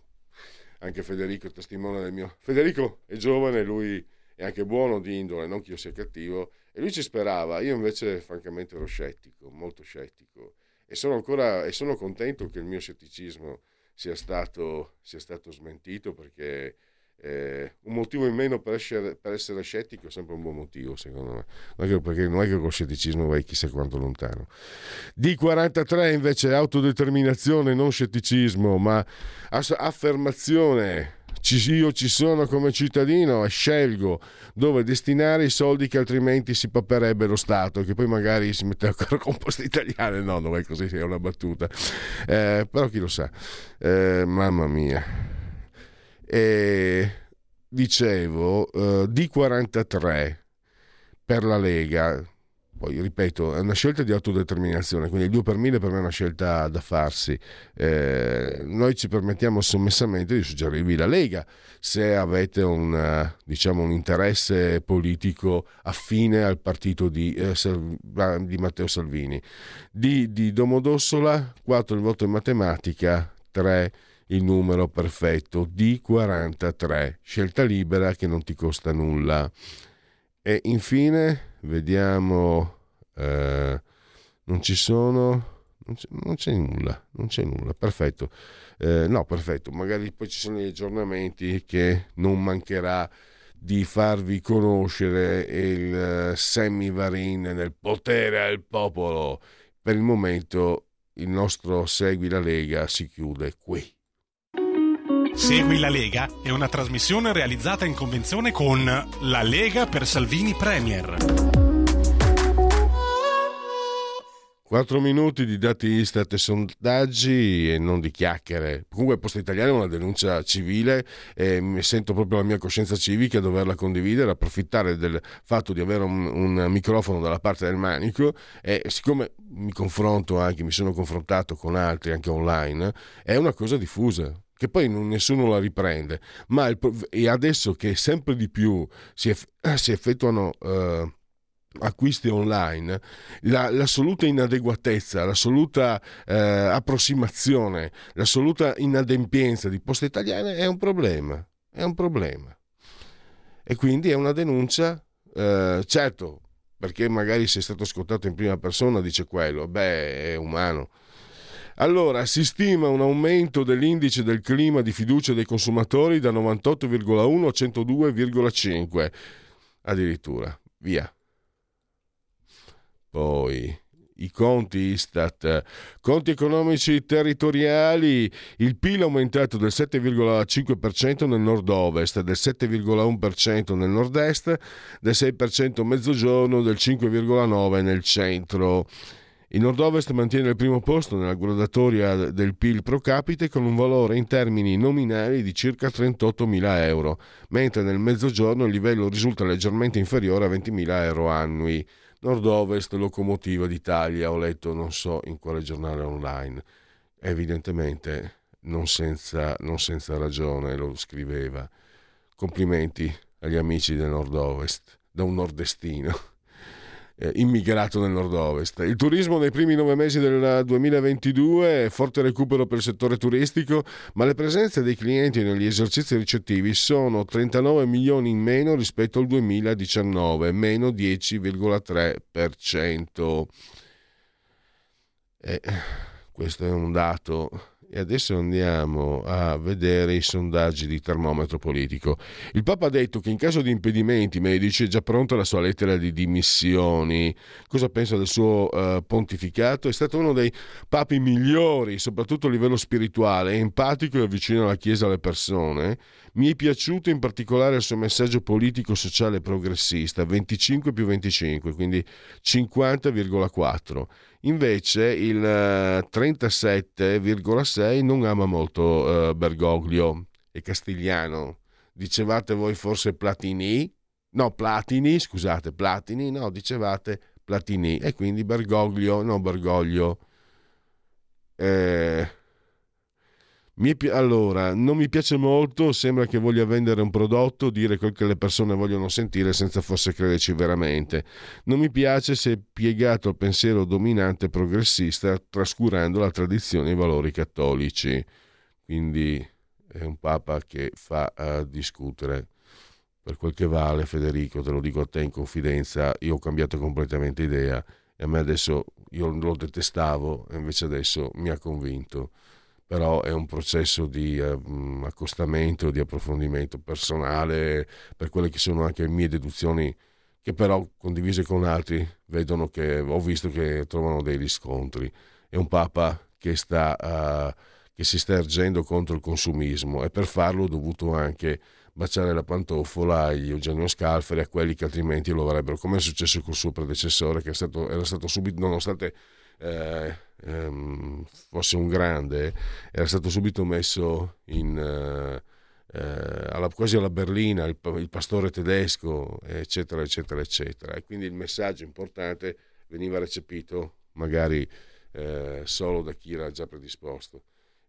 Anche Federico è testimone del mio. Federico è giovane, lui è anche buono di indole, non che io sia cattivo, e lui ci sperava. Io invece, francamente, ero scettico, molto scettico. E sono ancora e sono contento che il mio scetticismo sia stato, sia stato smentito perché eh, motivo in meno per essere, per essere, scettico è sempre un buon motivo, secondo me. Non è perché non è che con scetticismo vai chissà quanto lontano. D43 invece autodeterminazione, non scetticismo, ma affermazione. Io ci sono come cittadino e scelgo dove destinare i soldi che altrimenti si paperebbe lo Stato, che poi magari si mette ancora con poste italiane. No, non è così, è una battuta. Eh, però chi lo sa. Eh, mamma mia e dicevo, eh, D43 per la Lega, poi ripeto, è una scelta di autodeterminazione, quindi il 2 per 1000 per me è una scelta da farsi. Eh, noi ci permettiamo sommessamente di suggerirvi la Lega se avete un, diciamo, un interesse politico affine al partito di, eh, di Matteo Salvini. Di, di Domodossola, 4 il voto in matematica, 3 il numero perfetto D43, scelta libera che non ti costa nulla. E infine vediamo, eh, non ci sono, non c'è, non c'è, nulla, non c'è nulla, perfetto. Eh, no, perfetto, magari poi ci sono gli aggiornamenti che non mancherà di farvi conoscere il uh, Sammy Varin nel potere al popolo. Per il momento il nostro Segui la Lega si chiude qui. Segui la Lega è una trasmissione realizzata in convenzione con La Lega per Salvini Premier. Quattro minuti di dati Istat e sondaggi e non di chiacchiere. Comunque Posta Italiana è una denuncia civile e mi sento proprio la mia coscienza civica a doverla condividere, approfittare del fatto di avere un, un microfono dalla parte del manico e siccome mi confronto anche, mi sono confrontato con altri anche online, è una cosa diffusa che poi nessuno la riprende, ma il, e adesso che sempre di più si, eff, si effettuano eh, acquisti online, la, l'assoluta inadeguatezza, l'assoluta eh, approssimazione, l'assoluta inadempienza di poste italiane è un problema, è un problema. E quindi è una denuncia, eh, certo, perché magari sei stato ascoltato in prima persona, dice quello, beh, è umano. Allora, si stima un aumento dell'indice del clima di fiducia dei consumatori da 98,1 a 102,5 addirittura. Via. Poi i conti Istat, conti economici territoriali, il PIL è aumentato del 7,5% nel nord-ovest, del 7,1% nel nord-est, del 6% mezzogiorno, del 5,9% nel centro. Il nord-ovest mantiene il primo posto nella gradatoria del PIL pro capite con un valore in termini nominali di circa 38.000 euro, mentre nel mezzogiorno il livello risulta leggermente inferiore a 20.000 euro annui. Nord-Ovest, locomotiva d'Italia, ho letto non so in quale giornale online, evidentemente non senza, non senza ragione lo scriveva. Complimenti agli amici del Nord-Ovest, da un nordestino eh, immigrato nel nord-ovest. Il turismo nei primi nove mesi del 2022, forte recupero per il settore turistico, ma le presenze dei clienti negli esercizi ricettivi sono 39 milioni in meno rispetto al 2019, meno 10,3%. E questo è un dato e adesso andiamo a vedere i sondaggi di termometro politico. Il Papa ha detto che in caso di impedimenti medici è già pronta la sua lettera di dimissioni. Cosa pensa del suo uh, pontificato? È stato uno dei papi migliori, soprattutto a livello spirituale, empatico e vicino alla Chiesa e alle persone. Mi è piaciuto in particolare il suo messaggio politico sociale progressista, 25 più 25, quindi 50,4 Invece il 37,6 eh, non ama molto uh, Bergoglio e Castigliano. Dicevate voi forse Platini? No, Platini, scusate, Platini, no, dicevate Platini e quindi Bergoglio, no Bergoglio. Eh, mi, allora, non mi piace molto, sembra che voglia vendere un prodotto, dire quel che le persone vogliono sentire senza forse crederci veramente. Non mi piace se è piegato al pensiero dominante progressista, trascurando la tradizione e i valori cattolici. Quindi è un papa che fa uh, discutere. Per quel che vale, Federico, te lo dico a te in confidenza, io ho cambiato completamente idea e a me adesso io lo detestavo e invece adesso mi ha convinto però è un processo di eh, accostamento, di approfondimento personale per quelle che sono anche mie deduzioni che però condivise con altri vedono che ho visto che trovano dei riscontri. È un Papa che, sta, uh, che si sta ergendo contro il consumismo e per farlo ho dovuto anche baciare la pantofola agli Eugenio Scalfari, a quelli che altrimenti lo avrebbero, come è successo col suo predecessore, che stato, era stato subito, nonostante eh, ehm, fosse un grande, era stato subito messo in, eh, eh, alla, quasi alla berlina, il, il, pastore tedesco, eccetera, eccetera, eccetera. E quindi il messaggio importante veniva recepito magari eh, solo da chi era già predisposto.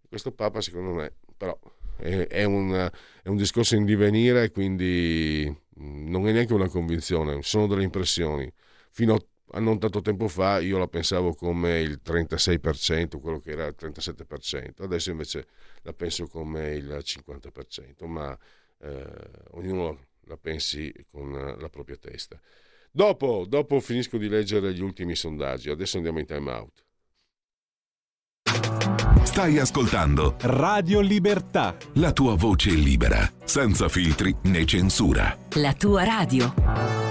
Questo Papa, secondo me, però è, è, un, è un discorso in divenire, quindi mm, non è neanche una convinzione, sono delle impressioni. Fino a non tanto tempo fa io la pensavo come il 36%, quello che era il 37%, adesso invece la penso come il 50%, ma eh, ognuno la pensi con la propria testa. Dopo, dopo finisco di leggere gli ultimi sondaggi, adesso andiamo in time out. Stai ascoltando Radio Libertà. La tua voce libera, senza filtri né censura. La tua radio.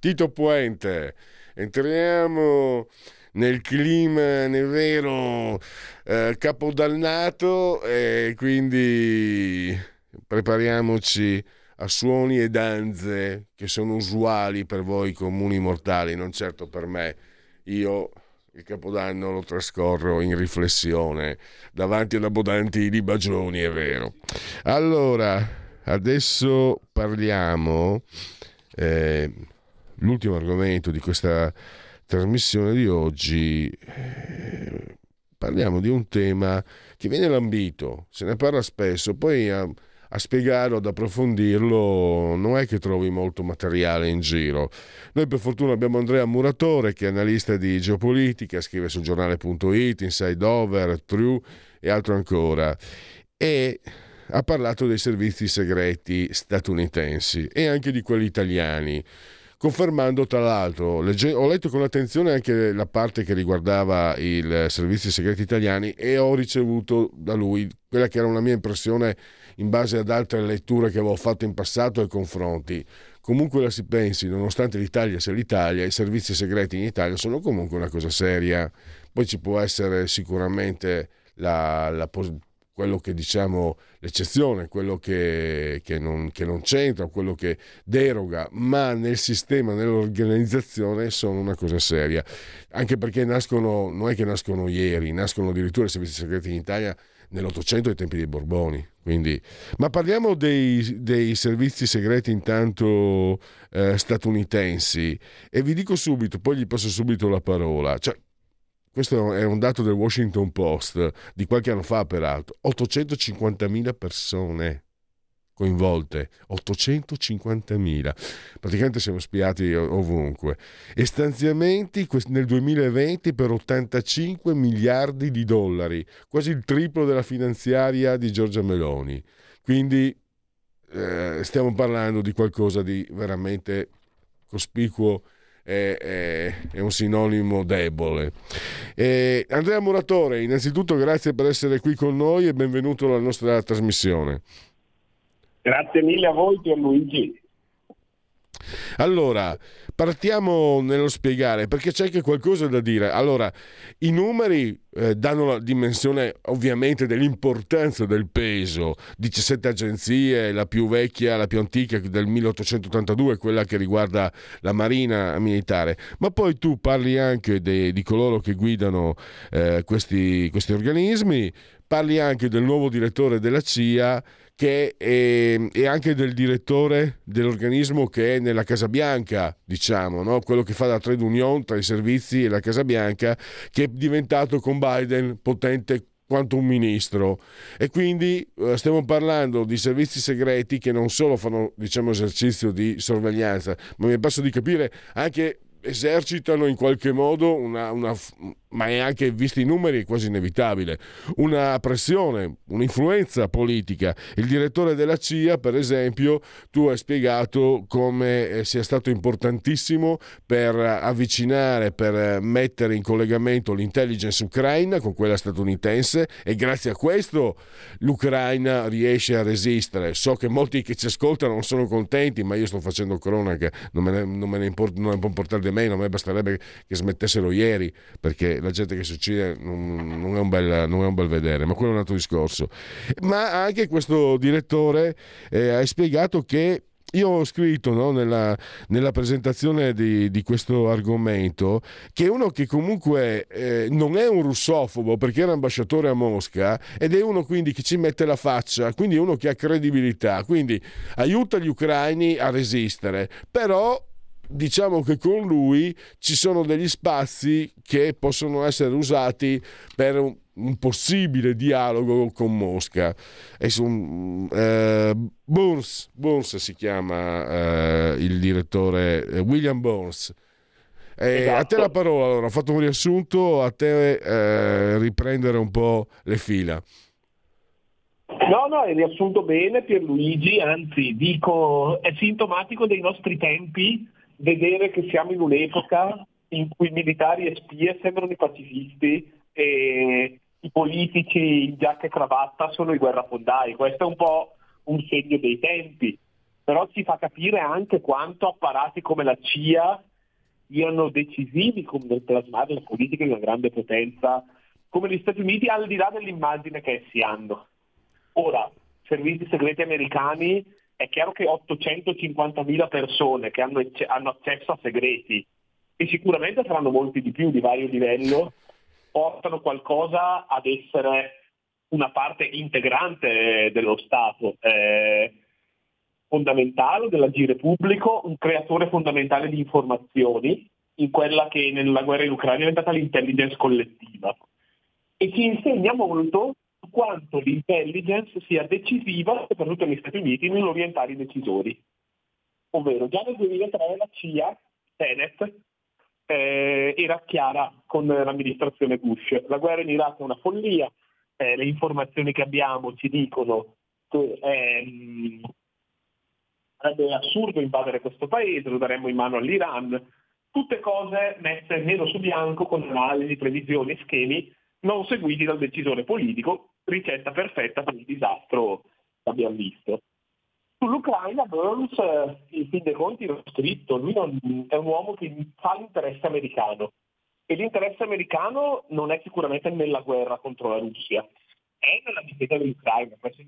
Tito Puente. Entriamo nel clima, nel vero eh, capodannato e quindi prepariamoci a suoni e danze che sono usuali per voi comuni mortali, non certo per me. Io il Capodanno lo trascorro in riflessione davanti ad abbondanti libagioni, è vero. Allora, adesso parliamo, eh, l'ultimo argomento di questa trasmissione di oggi, eh, parliamo di un tema che viene lambito, se ne parla spesso, poi a, a spiegarlo, ad approfondirlo, non è che trovi molto materiale in giro. Noi per fortuna abbiamo Andrea Muratore, che è analista di geopolitica, scrive sul giornale.it, Inside Over, True e altro ancora. E ha parlato dei servizi segreti statunitensi e anche di quelli italiani confermando tra l'altro, legge- ho letto con attenzione anche la parte che riguardava i servizi segreti italiani e ho ricevuto da lui quella che era una mia impressione in base ad altre letture che avevo fatto in passato e confronti. Comunque la si pensi, nonostante l'Italia sia l'Italia, i servizi segreti in Italia sono comunque una cosa seria. Poi ci può essere sicuramente la, la, quello che diciamo l'eccezione, quello che, che, non, che, non, c'entra, quello che deroga, ma nel sistema, nell'organizzazione sono una cosa seria. Anche perché nascono, non è che nascono ieri, nascono addirittura i servizi segreti in Italia nell'Ottocento ai tempi dei Borboni. Quindi, ma parliamo dei, dei, servizi segreti intanto eh, statunitensi e vi dico subito, poi gli passo subito la parola. Cioè, questo è un dato del Washington Post di qualche anno fa, peraltro, 850.000 persone coinvolte, 850.000. Praticamente siamo spiati ovunque. E stanziamenti nel 2020 per 85 miliardi di dollari, quasi il triplo della finanziaria di Giorgia Meloni. Quindi eh, stiamo parlando di qualcosa di veramente cospicuo è, è, è un sinonimo debole. E Andrea Muratore, innanzitutto grazie per essere qui con noi e benvenuto alla nostra trasmissione. Grazie mille a voi Pierluigi. Allora, partiamo nello spiegare perché c'è anche qualcosa da dire. Allora, i numeri eh, danno la dimensione ovviamente dell'importanza del peso. 17 agenzie, la più vecchia, la più antica del 1882, quella che riguarda la marina militare. Ma poi tu parli anche de, di coloro che guidano eh, questi, questi organismi, parli anche del nuovo direttore della CIA che è, è, anche del direttore dell'organismo che è nella Casa Bianca, diciamo, no? quello che fa da trade union tra i servizi e la Casa Bianca, che è diventato con Biden potente quanto un ministro e quindi eh, stiamo parlando di servizi segreti che non solo fanno diciamo esercizio di sorveglianza ma mi passo di capire anche esercitano in qualche modo una, una, ma è anche, visti i numeri, quasi inevitabile, una pressione, un'influenza politica. Il direttore della CIA, per esempio, tu hai spiegato come eh, sia stato importantissimo per avvicinare, per mettere in collegamento l'intelligence ucraina con quella statunitense e grazie a questo l'Ucraina riesce a resistere. So che molti che ci ascoltano non sono contenti, ma io sto facendo cronaca, non me ne, non me ne, import, non importare di meno, a me basterebbe che smettessero ieri, perché la gente che si uccide non, non, è bel, non, è un bel, vedere, ma quello è un altro discorso. Ma anche questo direttore eh, ha spiegato che io ho scritto no, nella, nella, presentazione di, di, questo argomento che uno che comunque eh, non è un russofobo perché era ambasciatore a Mosca ed è uno quindi che ci mette la faccia, quindi uno che ha credibilità, quindi aiuta gli ucraini a resistere, però diciamo che con lui ci sono degli spazi che possono essere usati per un, un possibile dialogo con Mosca. Un, eh, Burns, Burns, si chiama eh, il direttore eh, William Burns. Esatto. A te la esatto. parola, allora, ho fatto un riassunto, a te eh, riprendere un po' le fila. No, no, hai riassunto bene Pierluigi, anzi dico è sintomatico dei nostri tempi vedere che siamo in un'epoca in cui i militari e spie sembrano i pacifisti e i politici in giacca e cravatta sono i guerrafondai. Questo è un po' un segno dei tempi. però ci fa capire anche quanto apparati come la CIA siano decisivi nel plasmare la politica di una grande potenza come gli Stati Uniti, al di là dell'immagine che essi hanno. Ora, servizi segreti americani, è chiaro che 850.000 persone che hanno, hanno accesso a segreti, e sicuramente saranno molti di più di vario livello, portano qualcosa ad essere una parte integrante dello Stato. Eh, fondamentale dell'agire pubblico, un creatore fondamentale di informazioni in quella che nella guerra in Ucraina è diventata l'intelligence collettiva. E ci insegna molto quanto l'intelligence sia decisiva, soprattutto negli Stati Uniti, nell'orientare i decisori. Ovvero già nel 2003 la CIA, Tenet, eh, era chiara con l'amministrazione Bush. La guerra in Iraq è una follia, eh, le informazioni che abbiamo ci dicono che ehm, sarebbe assurdo invadere questo paese, lo daremmo in mano all'Iran, tutte cose messe nero su bianco con analisi, previsioni schemi non seguiti dal decisore politico, ricetta perfetta per il disastro che abbiamo visto. Sull'Ucraina Burns, in fin dei conti, l'ho scritto, lui è un uomo che fa l'interesse americano e l'interesse americano non è sicuramente nella guerra contro la Russia, è nella difesa dell'Ucraina, questo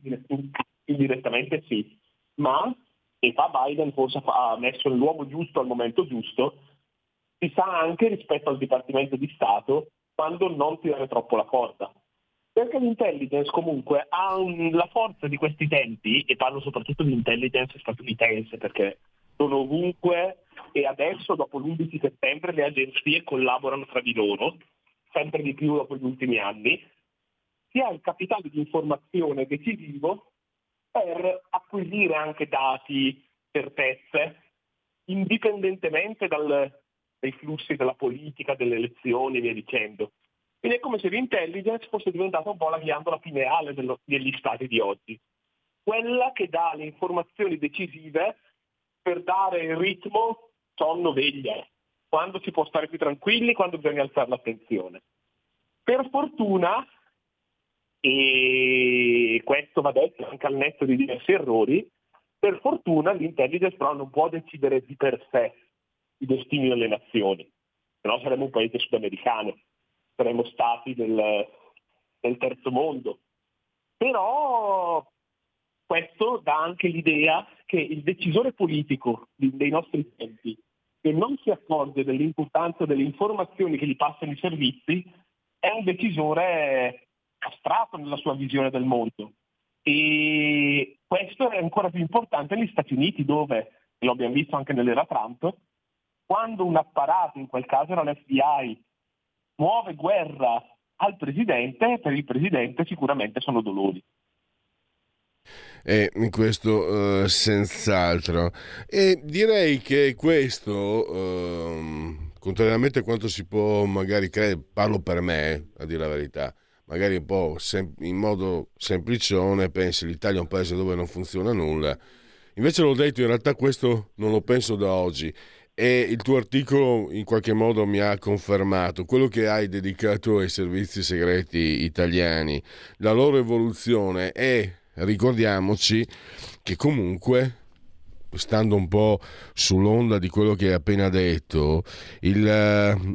indirettamente sì, ma e fa Biden forse ha messo l'uomo giusto al momento giusto, si sa anche rispetto al Dipartimento di Stato quando non tirare troppo la corda. Perché l'intelligence comunque ha un, la forza di questi tempi, e parlo soprattutto di intelligence statunitense perché sono ovunque e adesso dopo l'11 settembre le agenzie collaborano tra di loro, sempre di più dopo gli ultimi anni, si ha il capitale di informazione decisivo per acquisire anche dati, certezze, indipendentemente dal, dai flussi della politica, delle elezioni e via dicendo. Quindi è come se l'intelligence fosse diventata un po' la ghiandola pineale dello, degli stati di oggi, quella che dà le informazioni decisive per dare il ritmo sonno-veglia, quando si può stare più tranquilli, quando bisogna alzare l'attenzione. Per fortuna e questo va detto anche al netto di diversi errori, per fortuna l'intelligence però non può decidere di per sé i destini delle nazioni, se no saremmo un paese sudamericano, saremmo stati del, del terzo mondo. Però questo dà anche l'idea che il decisore politico dei nostri tempi, che non si accorge dell'importanza delle informazioni che gli passano i servizi, è un decisore castrato nella sua visione del mondo. E questo è ancora più importante negli Stati Uniti dove, lo abbiamo visto anche nell'era Trump, quando un apparato, in quel caso era l'FBI, muove guerra al presidente, per il presidente sicuramente sono dolori. E in questo uh, senz'altro. E direi che questo, uh, contrariamente a quanto si può magari credere, parlo per me, a dire la verità, magari un po' sem- in modo semplicione, pensi l'Italia è un paese dove non funziona nulla. Invece l'ho detto, in realtà questo non lo penso da oggi e il tuo articolo in qualche modo mi ha confermato. Quello che hai dedicato ai servizi segreti italiani, la loro evoluzione e ricordiamoci che comunque stando un po' sull'onda di quello che hai appena detto, il,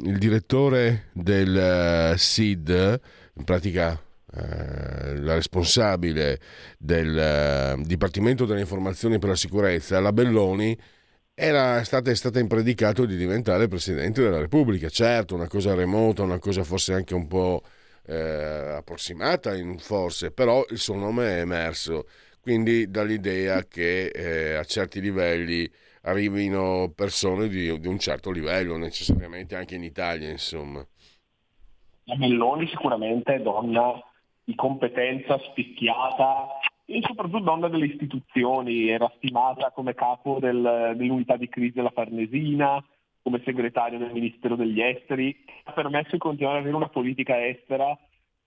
il direttore del SID in pratica eh, la responsabile del eh, Dipartimento delle Informazioni per la Sicurezza, la Belloni, era stata, è stata impredicato di diventare Presidente della Repubblica. Certo, una cosa remota, una cosa forse anche un po' eh, approssimata, in, forse, però il suo nome è emerso. Quindi dall'idea che eh, a certi livelli arrivino persone di, di un certo livello, necessariamente anche in Italia, insomma. La Melloni sicuramente è donna di competenza spicchiata soprattutto donna delle istituzioni, era stimata come capo del, dell'unità di crisi della Farnesina, come segretario del Ministero degli Esteri, ha permesso di continuare ad avere una politica estera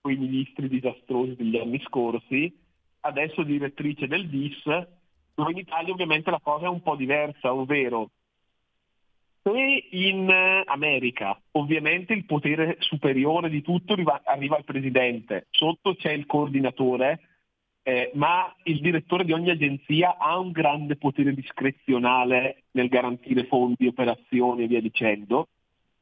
con i ministri disastrosi degli anni scorsi, adesso direttrice del DIS, dove in Italia ovviamente la cosa è un po' diversa, ovvero se in America ovviamente il potere superiore di tutto arriva al presidente, sotto c'è il coordinatore, eh, ma il direttore di ogni agenzia ha un grande potere discrezionale nel garantire fondi, operazioni e via dicendo.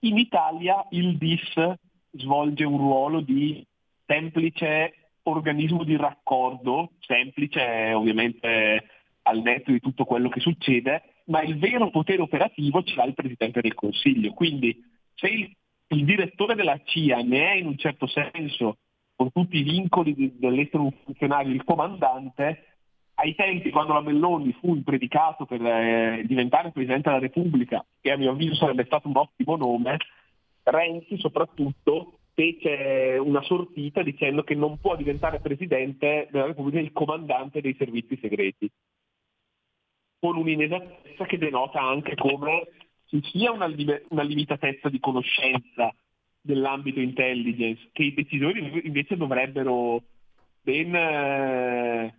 In Italia il DIS svolge un ruolo di semplice organismo di raccordo, semplice ovviamente al netto di tutto quello che succede, ma il vero potere operativo ce l'ha il Presidente del Consiglio. Quindi se il, il direttore della CIA ne è in un certo senso, con tutti i vincoli dell'essere un funzionario, il comandante, ai tempi quando la Melloni fu impredicato per eh, diventare Presidente della Repubblica, che a mio avviso sarebbe stato un ottimo nome, Renzi soprattutto fece una sortita dicendo che non può diventare Presidente della Repubblica il comandante dei servizi segreti. Con un'inesattezza che denota anche come ci sia una, una limitatezza di conoscenza dell'ambito intelligence che i decisori invece dovrebbero ben eh,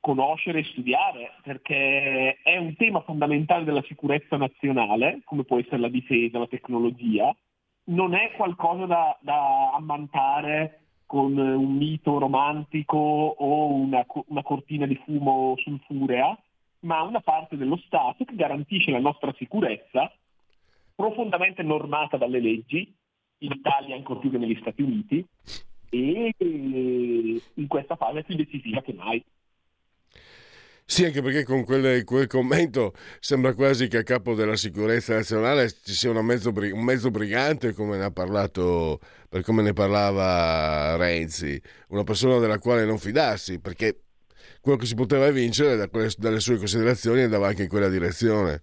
conoscere e studiare perché è un tema fondamentale della sicurezza nazionale come può essere la difesa, la tecnologia. Non è qualcosa da, da ammantare con un mito romantico o una, una cortina di fumo sulfurea ma una parte dello Stato che garantisce la nostra sicurezza, profondamente normata dalle leggi, in Italia ancora più che negli Stati Uniti, e in questa fase è più decisiva che mai. Sì, anche perché con quel, quel, commento sembra quasi che a capo della sicurezza nazionale ci sia mezzo, un mezzo brigante come ne parlato, come ne parlava Renzi, una persona della quale non fidarsi, perché quello che si poteva vincere da quelle, dalle sue considerazioni andava anche in quella direzione.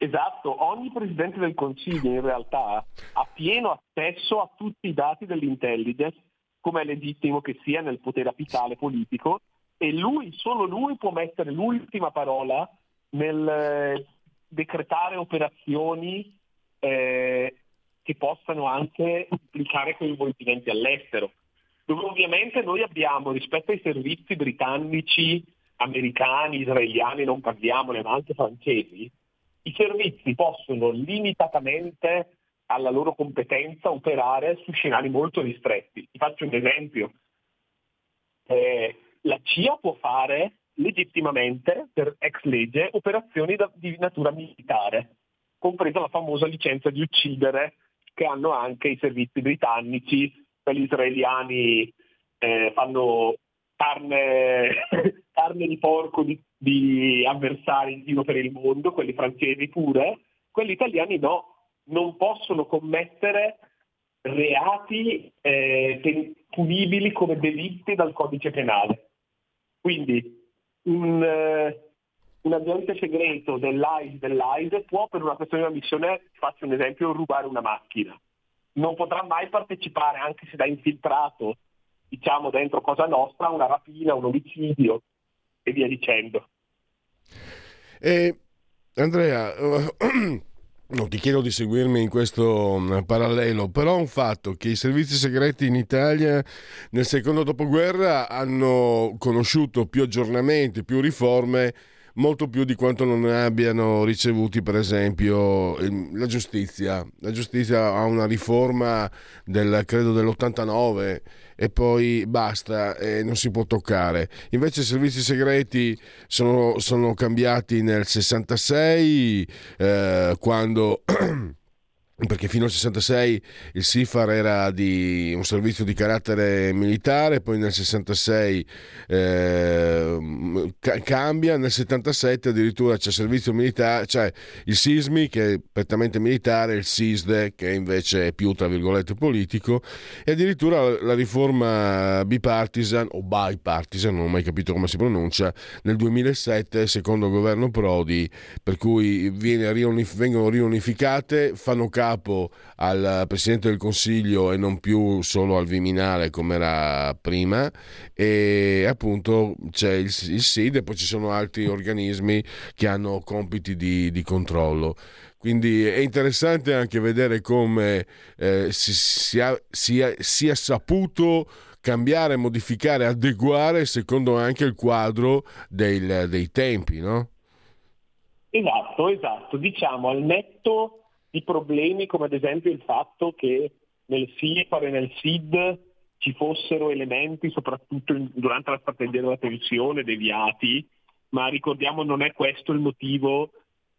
Esatto, ogni Presidente del Consiglio in realtà ha pieno accesso a tutti i dati dell'intelligence, come è legittimo che sia nel potere apicale politico, e lui, solo lui può mettere l'ultima parola nel eh, decretare operazioni eh, che possano anche implicare coinvolgimenti all'estero. Dove ovviamente noi abbiamo rispetto ai servizi britannici, americani, israeliani, non parliamone, ma anche francesi, i servizi possono limitatamente alla loro competenza operare su scenari molto ristretti. Ti faccio un esempio. Eh, la CIA può fare legittimamente, per ex legge, operazioni da, di natura militare, compresa la famosa licenza di uccidere che hanno anche i servizi britannici quelli israeliani eh, fanno carne, carne, di porco di, di avversari in giro per il mondo, quelli francesi pure, quelli italiani no, non possono commettere reati eh, punibili come delitti dal codice penale. Quindi un, eh, un agente segreto dell'AIS, dell'AIS può per una questione di missione, faccio un esempio, rubare una macchina non potrà mai partecipare, anche se da infiltrato, diciamo dentro Cosa Nostra, a una rapina, un omicidio e via dicendo. E, Andrea, non ti chiedo di seguirmi in questo mm, parallelo, però un fatto che i servizi segreti in Italia nel secondo dopoguerra hanno conosciuto più aggiornamenti, più riforme molto più di quanto non ne abbiano ricevuti per esempio la giustizia. La giustizia ha una riforma del, credo dell'89 e poi basta e non si può toccare. Invece i servizi segreti sono, sono cambiati nel 66 eh, quando... perché fino al 66 il SIFAR era di un servizio di carattere militare, poi nel 66 eh, cambia, nel 77 addirittura c'è servizio militare, cioè il SISMI che è prettamente militare, il SISDE che invece è più tra virgolette politico e addirittura la riforma bipartisan o bipartisan, non ho mai capito come si pronuncia, nel 2007 secondo il governo Prodi per cui riunif- vengono riunificate, fanno caso capo al Presidente del Consiglio e non più solo al Viminale come era prima e appunto c'è il, il SID e poi ci sono altri organismi che hanno compiti di, di controllo. Quindi è interessante anche vedere come eh, si, sia, sia, sia saputo cambiare, modificare, adeguare secondo anche il quadro del, dei tempi, no? Esatto, esatto. Diciamo al netto di problemi come ad esempio il fatto che nel SIFAR e nel SID ci fossero elementi, soprattutto in, durante la strategia della tensione, deviati, ma ricordiamo non è questo il motivo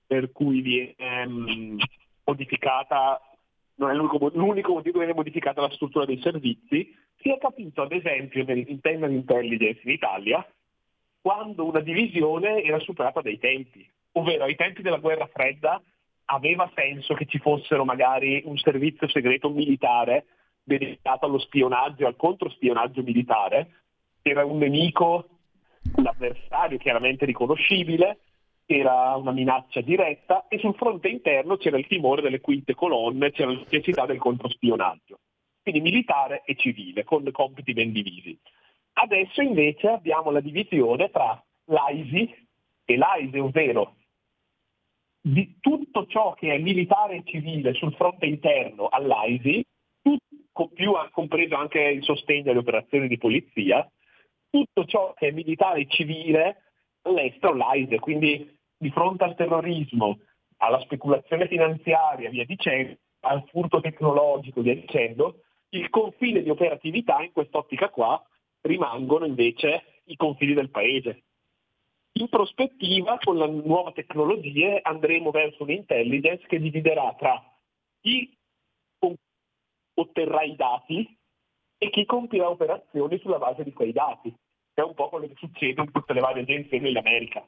per cui viene um, modificata, non è l'unico, l'unico motivo che viene modificata la struttura dei servizi, si è capito ad esempio nell'interno intelligence in Italia quando una divisione era superata dai tempi, ovvero ai tempi della guerra fredda aveva senso che ci fossero magari un servizio segreto militare dedicato allo spionaggio al controspionaggio militare, era un nemico, un avversario chiaramente riconoscibile, era una minaccia diretta e sul fronte interno c'era il timore delle quinte colonne, c'era la necessità del controspionaggio, quindi militare e civile, con compiti ben divisi. Adesso invece abbiamo la divisione tra l'AISI e l'AISI, ovvero di tutto ciò che è militare e civile sul fronte interno all'AISI, più compreso anche il sostegno alle operazioni di polizia, tutto ciò che è militare e civile all'estero l'AISE, quindi di fronte al terrorismo, alla speculazione finanziaria, via dicendo, al furto tecnologico, via dicendo, il confine di operatività in quest'ottica qua rimangono invece i confini del paese. In prospettiva, con le nuove tecnologie, andremo verso un'intelligence che dividerà tra chi otterrà i dati e chi compirà operazioni sulla base di quei dati. È un po' quello che succede in tutte le varie agenzie nell'America.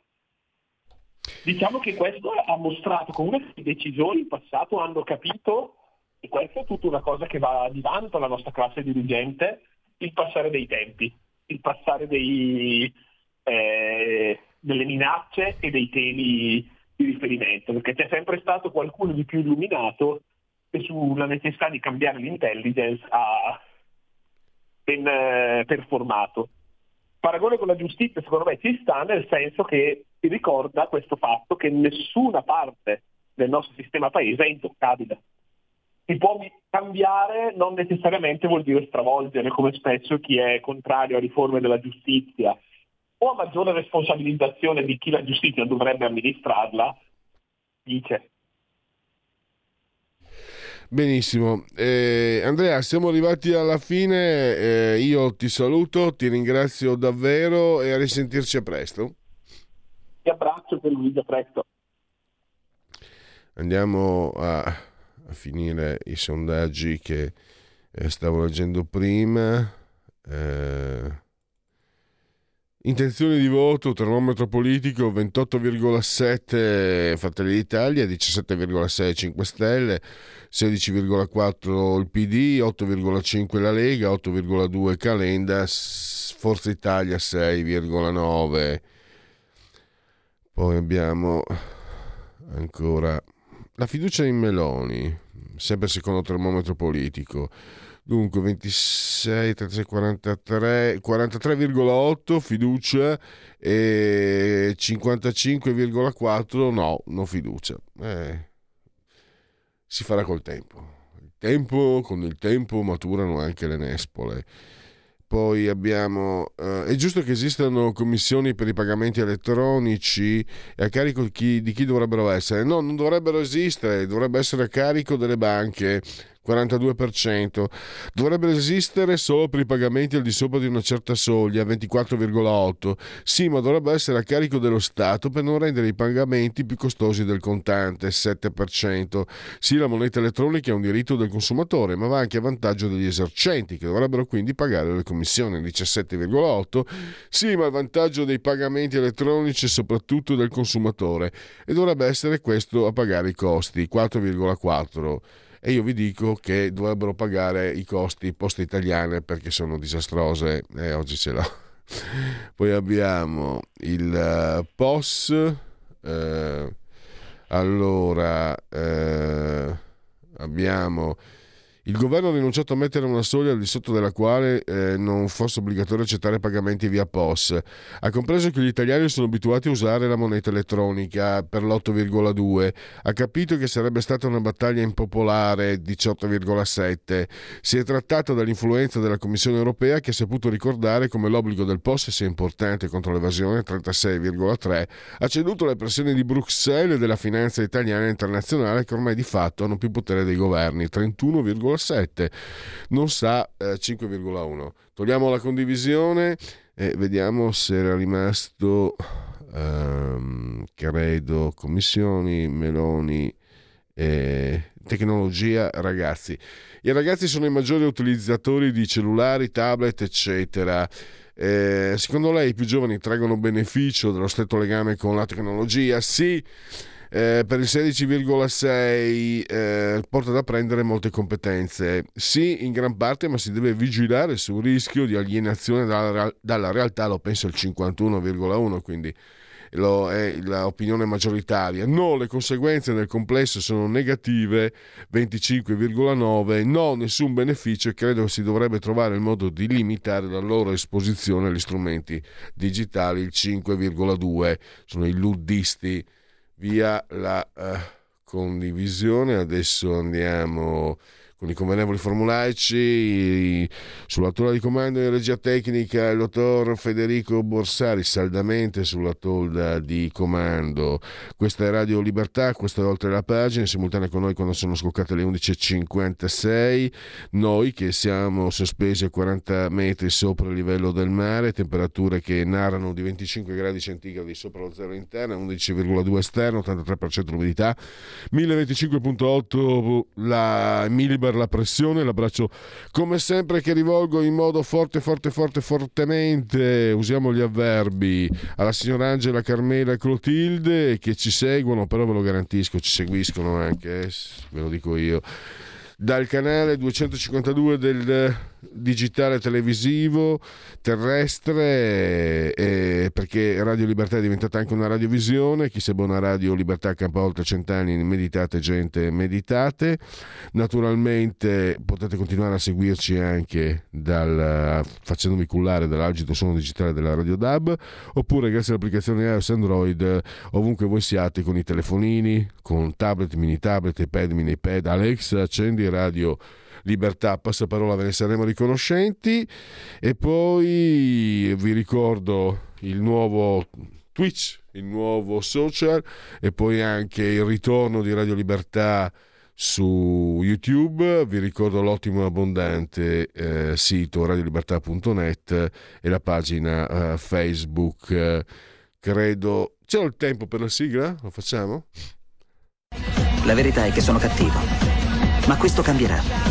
Diciamo che questo ha mostrato come queste decisioni in passato hanno capito, e questa è tutta una cosa che va di vanto alla nostra classe dirigente, il passare dei tempi, il passare dei, eh, delle minacce e dei temi di riferimento, perché c'è sempre stato qualcuno di più illuminato che sulla necessità di cambiare l'intelligence ha ben eh, performato. Paragone con la giustizia secondo me ci sta nel senso che si ricorda questo fatto che nessuna parte del nostro sistema paese è intoccabile. Si può cambiare, non necessariamente vuol dire stravolgere, come spesso chi è contrario a riforme della giustizia o a maggiore responsabilizzazione di chi la giustizia dovrebbe amministrarla, dice Benissimo, eh, Andrea, siamo arrivati alla fine, eh, io ti saluto, ti ringrazio davvero e a risentirci a presto. Ti abbraccio per Luigi, a presto. Andiamo a, a finire i sondaggi che eh, stavo leggendo prima. Intenzioni di voto, termometro politico 28,7 Fratelli d'Italia, 17,6 5 Stelle, 16,4 il PD, 8,5 la Lega, 8,2 Calenda, Forza Italia 6,9. Poi abbiamo ancora la fiducia in Meloni, sempre secondo termometro politico Dunque 26, 36, 43, 43,8 fiducia e 55,4 no, non fiducia. Eh, si farà col tempo. Il tempo, con il tempo maturano anche le nespole. Poi abbiamo, eh, è giusto che esistano commissioni per i pagamenti elettronici a carico di chi, di chi dovrebbero essere? No, non dovrebbero esistere, dovrebbe essere a carico delle banche 42%. Dovrebbe esistere solo per i pagamenti al di sopra di una certa soglia, 24,8%. Sì, ma dovrebbe essere a carico dello Stato per non rendere i pagamenti più costosi del contante, 7%. Sì, la moneta elettronica è un diritto del consumatore, ma va anche a vantaggio degli esercenti, che dovrebbero quindi pagare le commissioni, 17,8%. Sì, ma il vantaggio dei pagamenti elettronici è soprattutto del consumatore e dovrebbe essere questo a pagare i costi, 4,4% e io vi dico che dovrebbero pagare i costi poste italiane perché sono disastrose e eh, oggi ce l'ho. Poi abbiamo il uh, POS, eh, allora eh, abbiamo il governo ha rinunciato a mettere una soglia al di sotto della quale eh, non fosse obbligatorio accettare pagamenti via POS. Ha compreso che gli italiani sono abituati a usare la moneta elettronica per l'8,2. Ha capito che sarebbe stata una battaglia impopolare 18,7. Si è trattato dall'influenza della Commissione europea che ha saputo ricordare come l'obbligo del POS sia importante contro l'evasione 36,3. Ha ceduto alle pressioni di Bruxelles e della finanza italiana e internazionale che ormai di fatto hanno più potere dei governi 31,2 5,7, non sa eh, 5,1. Togliamo la condivisione e vediamo se era rimasto, ehm, credo, commissioni, Meloni, eh, tecnologia, ragazzi. I ragazzi sono i maggiori utilizzatori di cellulari, tablet, eccetera. Eh, secondo lei i più giovani traggono beneficio dello stretto legame con la tecnologia? Sì, eh, per il 16,6 eh, porta da prendere molte competenze. Sì, in gran parte, ma si deve vigilare sul rischio di alienazione dalla, dalla realtà, lo penso il 51,1, quindi lo è l'opinione maggioritaria. No, le conseguenze nel complesso sono negative, 25,9, no, nessun beneficio e credo si dovrebbe trovare il modo di limitare la loro esposizione agli strumenti digitali, il 5,2, sono i luddisti via la uh, condivisione. Adesso andiamo con i convenevoli formulaici. Sulla tolla di comando in regia tecnica il dottor Federico Borsari, saldamente sulla tolla di comando. Questa è Radio Libertà, questa è oltre la pagina, in simultanea con noi quando sono scoccate le 11.56. Noi che siamo sospesi a 40 metri sopra il livello del mare, temperature che narrano di 25 gradi centigradi sopra lo zero interno, 11,2 esterno, 83% l'umidità, 1025,8 la millibar per la pressione, l'abbraccio come sempre che rivolgo in modo forte, forte, forte, fortemente, usiamo gli avverbi, alla signora Angela, Carmela e Clotilde che ci seguono, però ve lo garantisco, ci seguiscono anche, eh, ve lo dico io, dal canale 252 del digitale televisivo terrestre eh, perché Radio Libertà è diventata anche una radiovisione chi segue una radio Libertà campa oltre cent'anni meditate gente meditate. Naturalmente potete continuare a seguirci anche dal, facendovi cullare dall'agito suono digitale della Radio DAB oppure grazie all'applicazione iOS Android ovunque voi siate con i telefonini con tablet, mini tablet, iPad, mini iPad. Alexa accendi radio libertà, passaparola ve ne saremo riconoscenti e poi vi ricordo il nuovo Twitch, il nuovo social e poi anche il ritorno di Radio Libertà su YouTube, vi ricordo l'ottimo e abbondante eh, sito radiolibertà.net e la pagina eh, Facebook. credo c'è il tempo per la sigla? Lo facciamo? La verità è che sono cattivo, ma questo cambierà.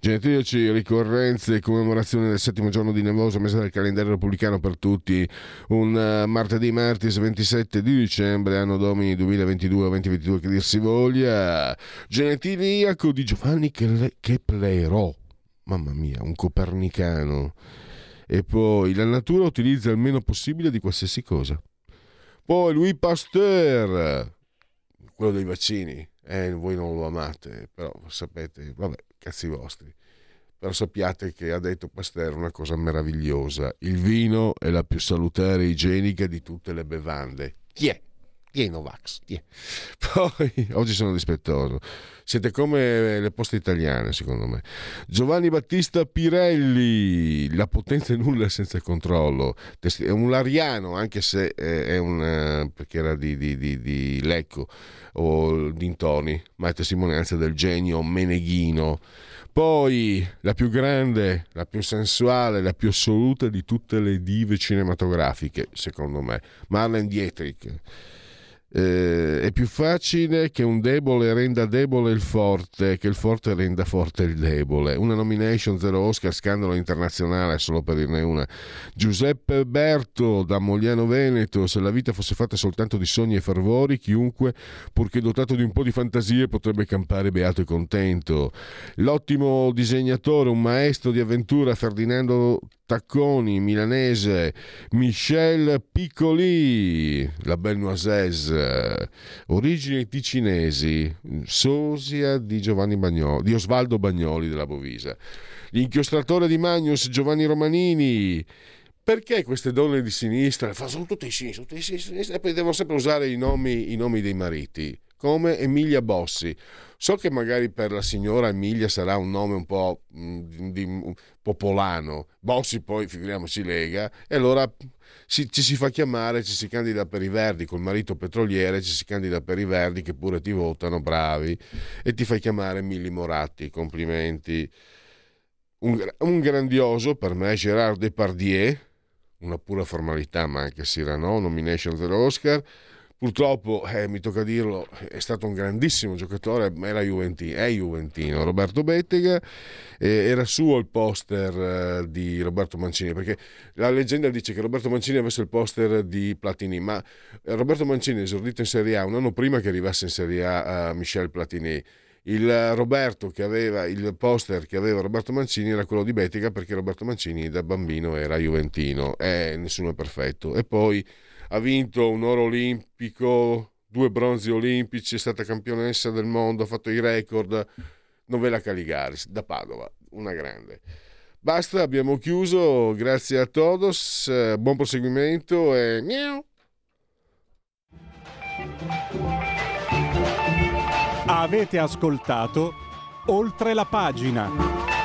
Genetriaci, ricorrenze e commemorazione del settimo giorno di nevoso, mese del calendario repubblicano per tutti. Un uh, martedì, martis 27 di dicembre, anno domini 2022-2022, che dir si voglia. Genetiliaco di Giovanni Keplerò. Mamma mia, un copernicano. E poi la natura utilizza il meno possibile di qualsiasi cosa. Poi Louis Pasteur, quello dei vaccini. Eh, voi non lo amate, però sapete, vabbè, cazzi vostri. Però sappiate che ha detto Pasteur una cosa meravigliosa. Il vino è la più salutare e igienica di tutte le bevande. Chi è? È Novax? È? Poi, oggi sono dispettoso. Siete come le poste italiane, secondo me. Giovanni Battista Pirelli, la potenza è nulla senza controllo. È un lariano, anche se è un... Eh, perché era di, di, di, di Lecco o dintorni, ma è testimonianza del genio meneghino. Poi la più grande, la più sensuale, la più assoluta di tutte le dive cinematografiche, secondo me, Marlene Dietrich eh, è più facile che un debole renda debole il forte che il forte renda forte il debole. Una nomination, zero Oscar, scandalo internazionale, solo per dirne una. Giuseppe Berto da Mogliano Veneto, se la vita fosse fatta soltanto di sogni e fervori, chiunque, purché dotato di un po' di fantasie, potrebbe campare beato e contento. L'ottimo disegnatore, un maestro di avventura, Ferdinando Tacconi, milanese, Michel Piccoli, la Belle Noises, origini ticinesi, sosia di, Bagnoli, di Osvaldo Bagnoli della Bovisa, l'inchiostratore di Magnus Giovanni Romanini, perché queste donne di sinistra sono tutte di sinistra, tutte di sinistra e poi devono sempre usare i nomi, i nomi dei mariti? Come Emilia Bossi. So che magari per la signora Emilia sarà un nome un po' mm, di, di, popolano, Bossi poi figuriamoci lega, e allora si, ci si fa chiamare, ci si candida per i Verdi, col marito petroliere ci si candida per i Verdi che pure ti votano, bravi, e ti fai chiamare Milli Moratti, complimenti. Un, un grandioso per me Gerard Depardieu, una pura formalità ma anche Cyrano, nomination dell'Oscar, Purtroppo, eh, mi tocca dirlo, è stato un grandissimo giocatore, era Juventino, è Juventino, Roberto Bettega, eh, era suo il poster eh, di Roberto Mancini, perché la leggenda dice che Roberto Mancini avesse il poster di Platini, ma eh, Roberto Mancini è esordito in Serie A un anno prima che arrivasse in Serie A Michel Platini. Il Roberto che aveva il poster che aveva Roberto Mancini era quello di Bettega perché Roberto Mancini da bambino era Juventino e nessuno è perfetto. E poi ha vinto un oro olimpico, due bronzi olimpici, è stata campionessa del mondo, ha fatto i record. Novella Caligaris da Padova, una grande. Basta, abbiamo chiuso, grazie a todos, buon proseguimento e miau. Avete ascoltato oltre la pagina.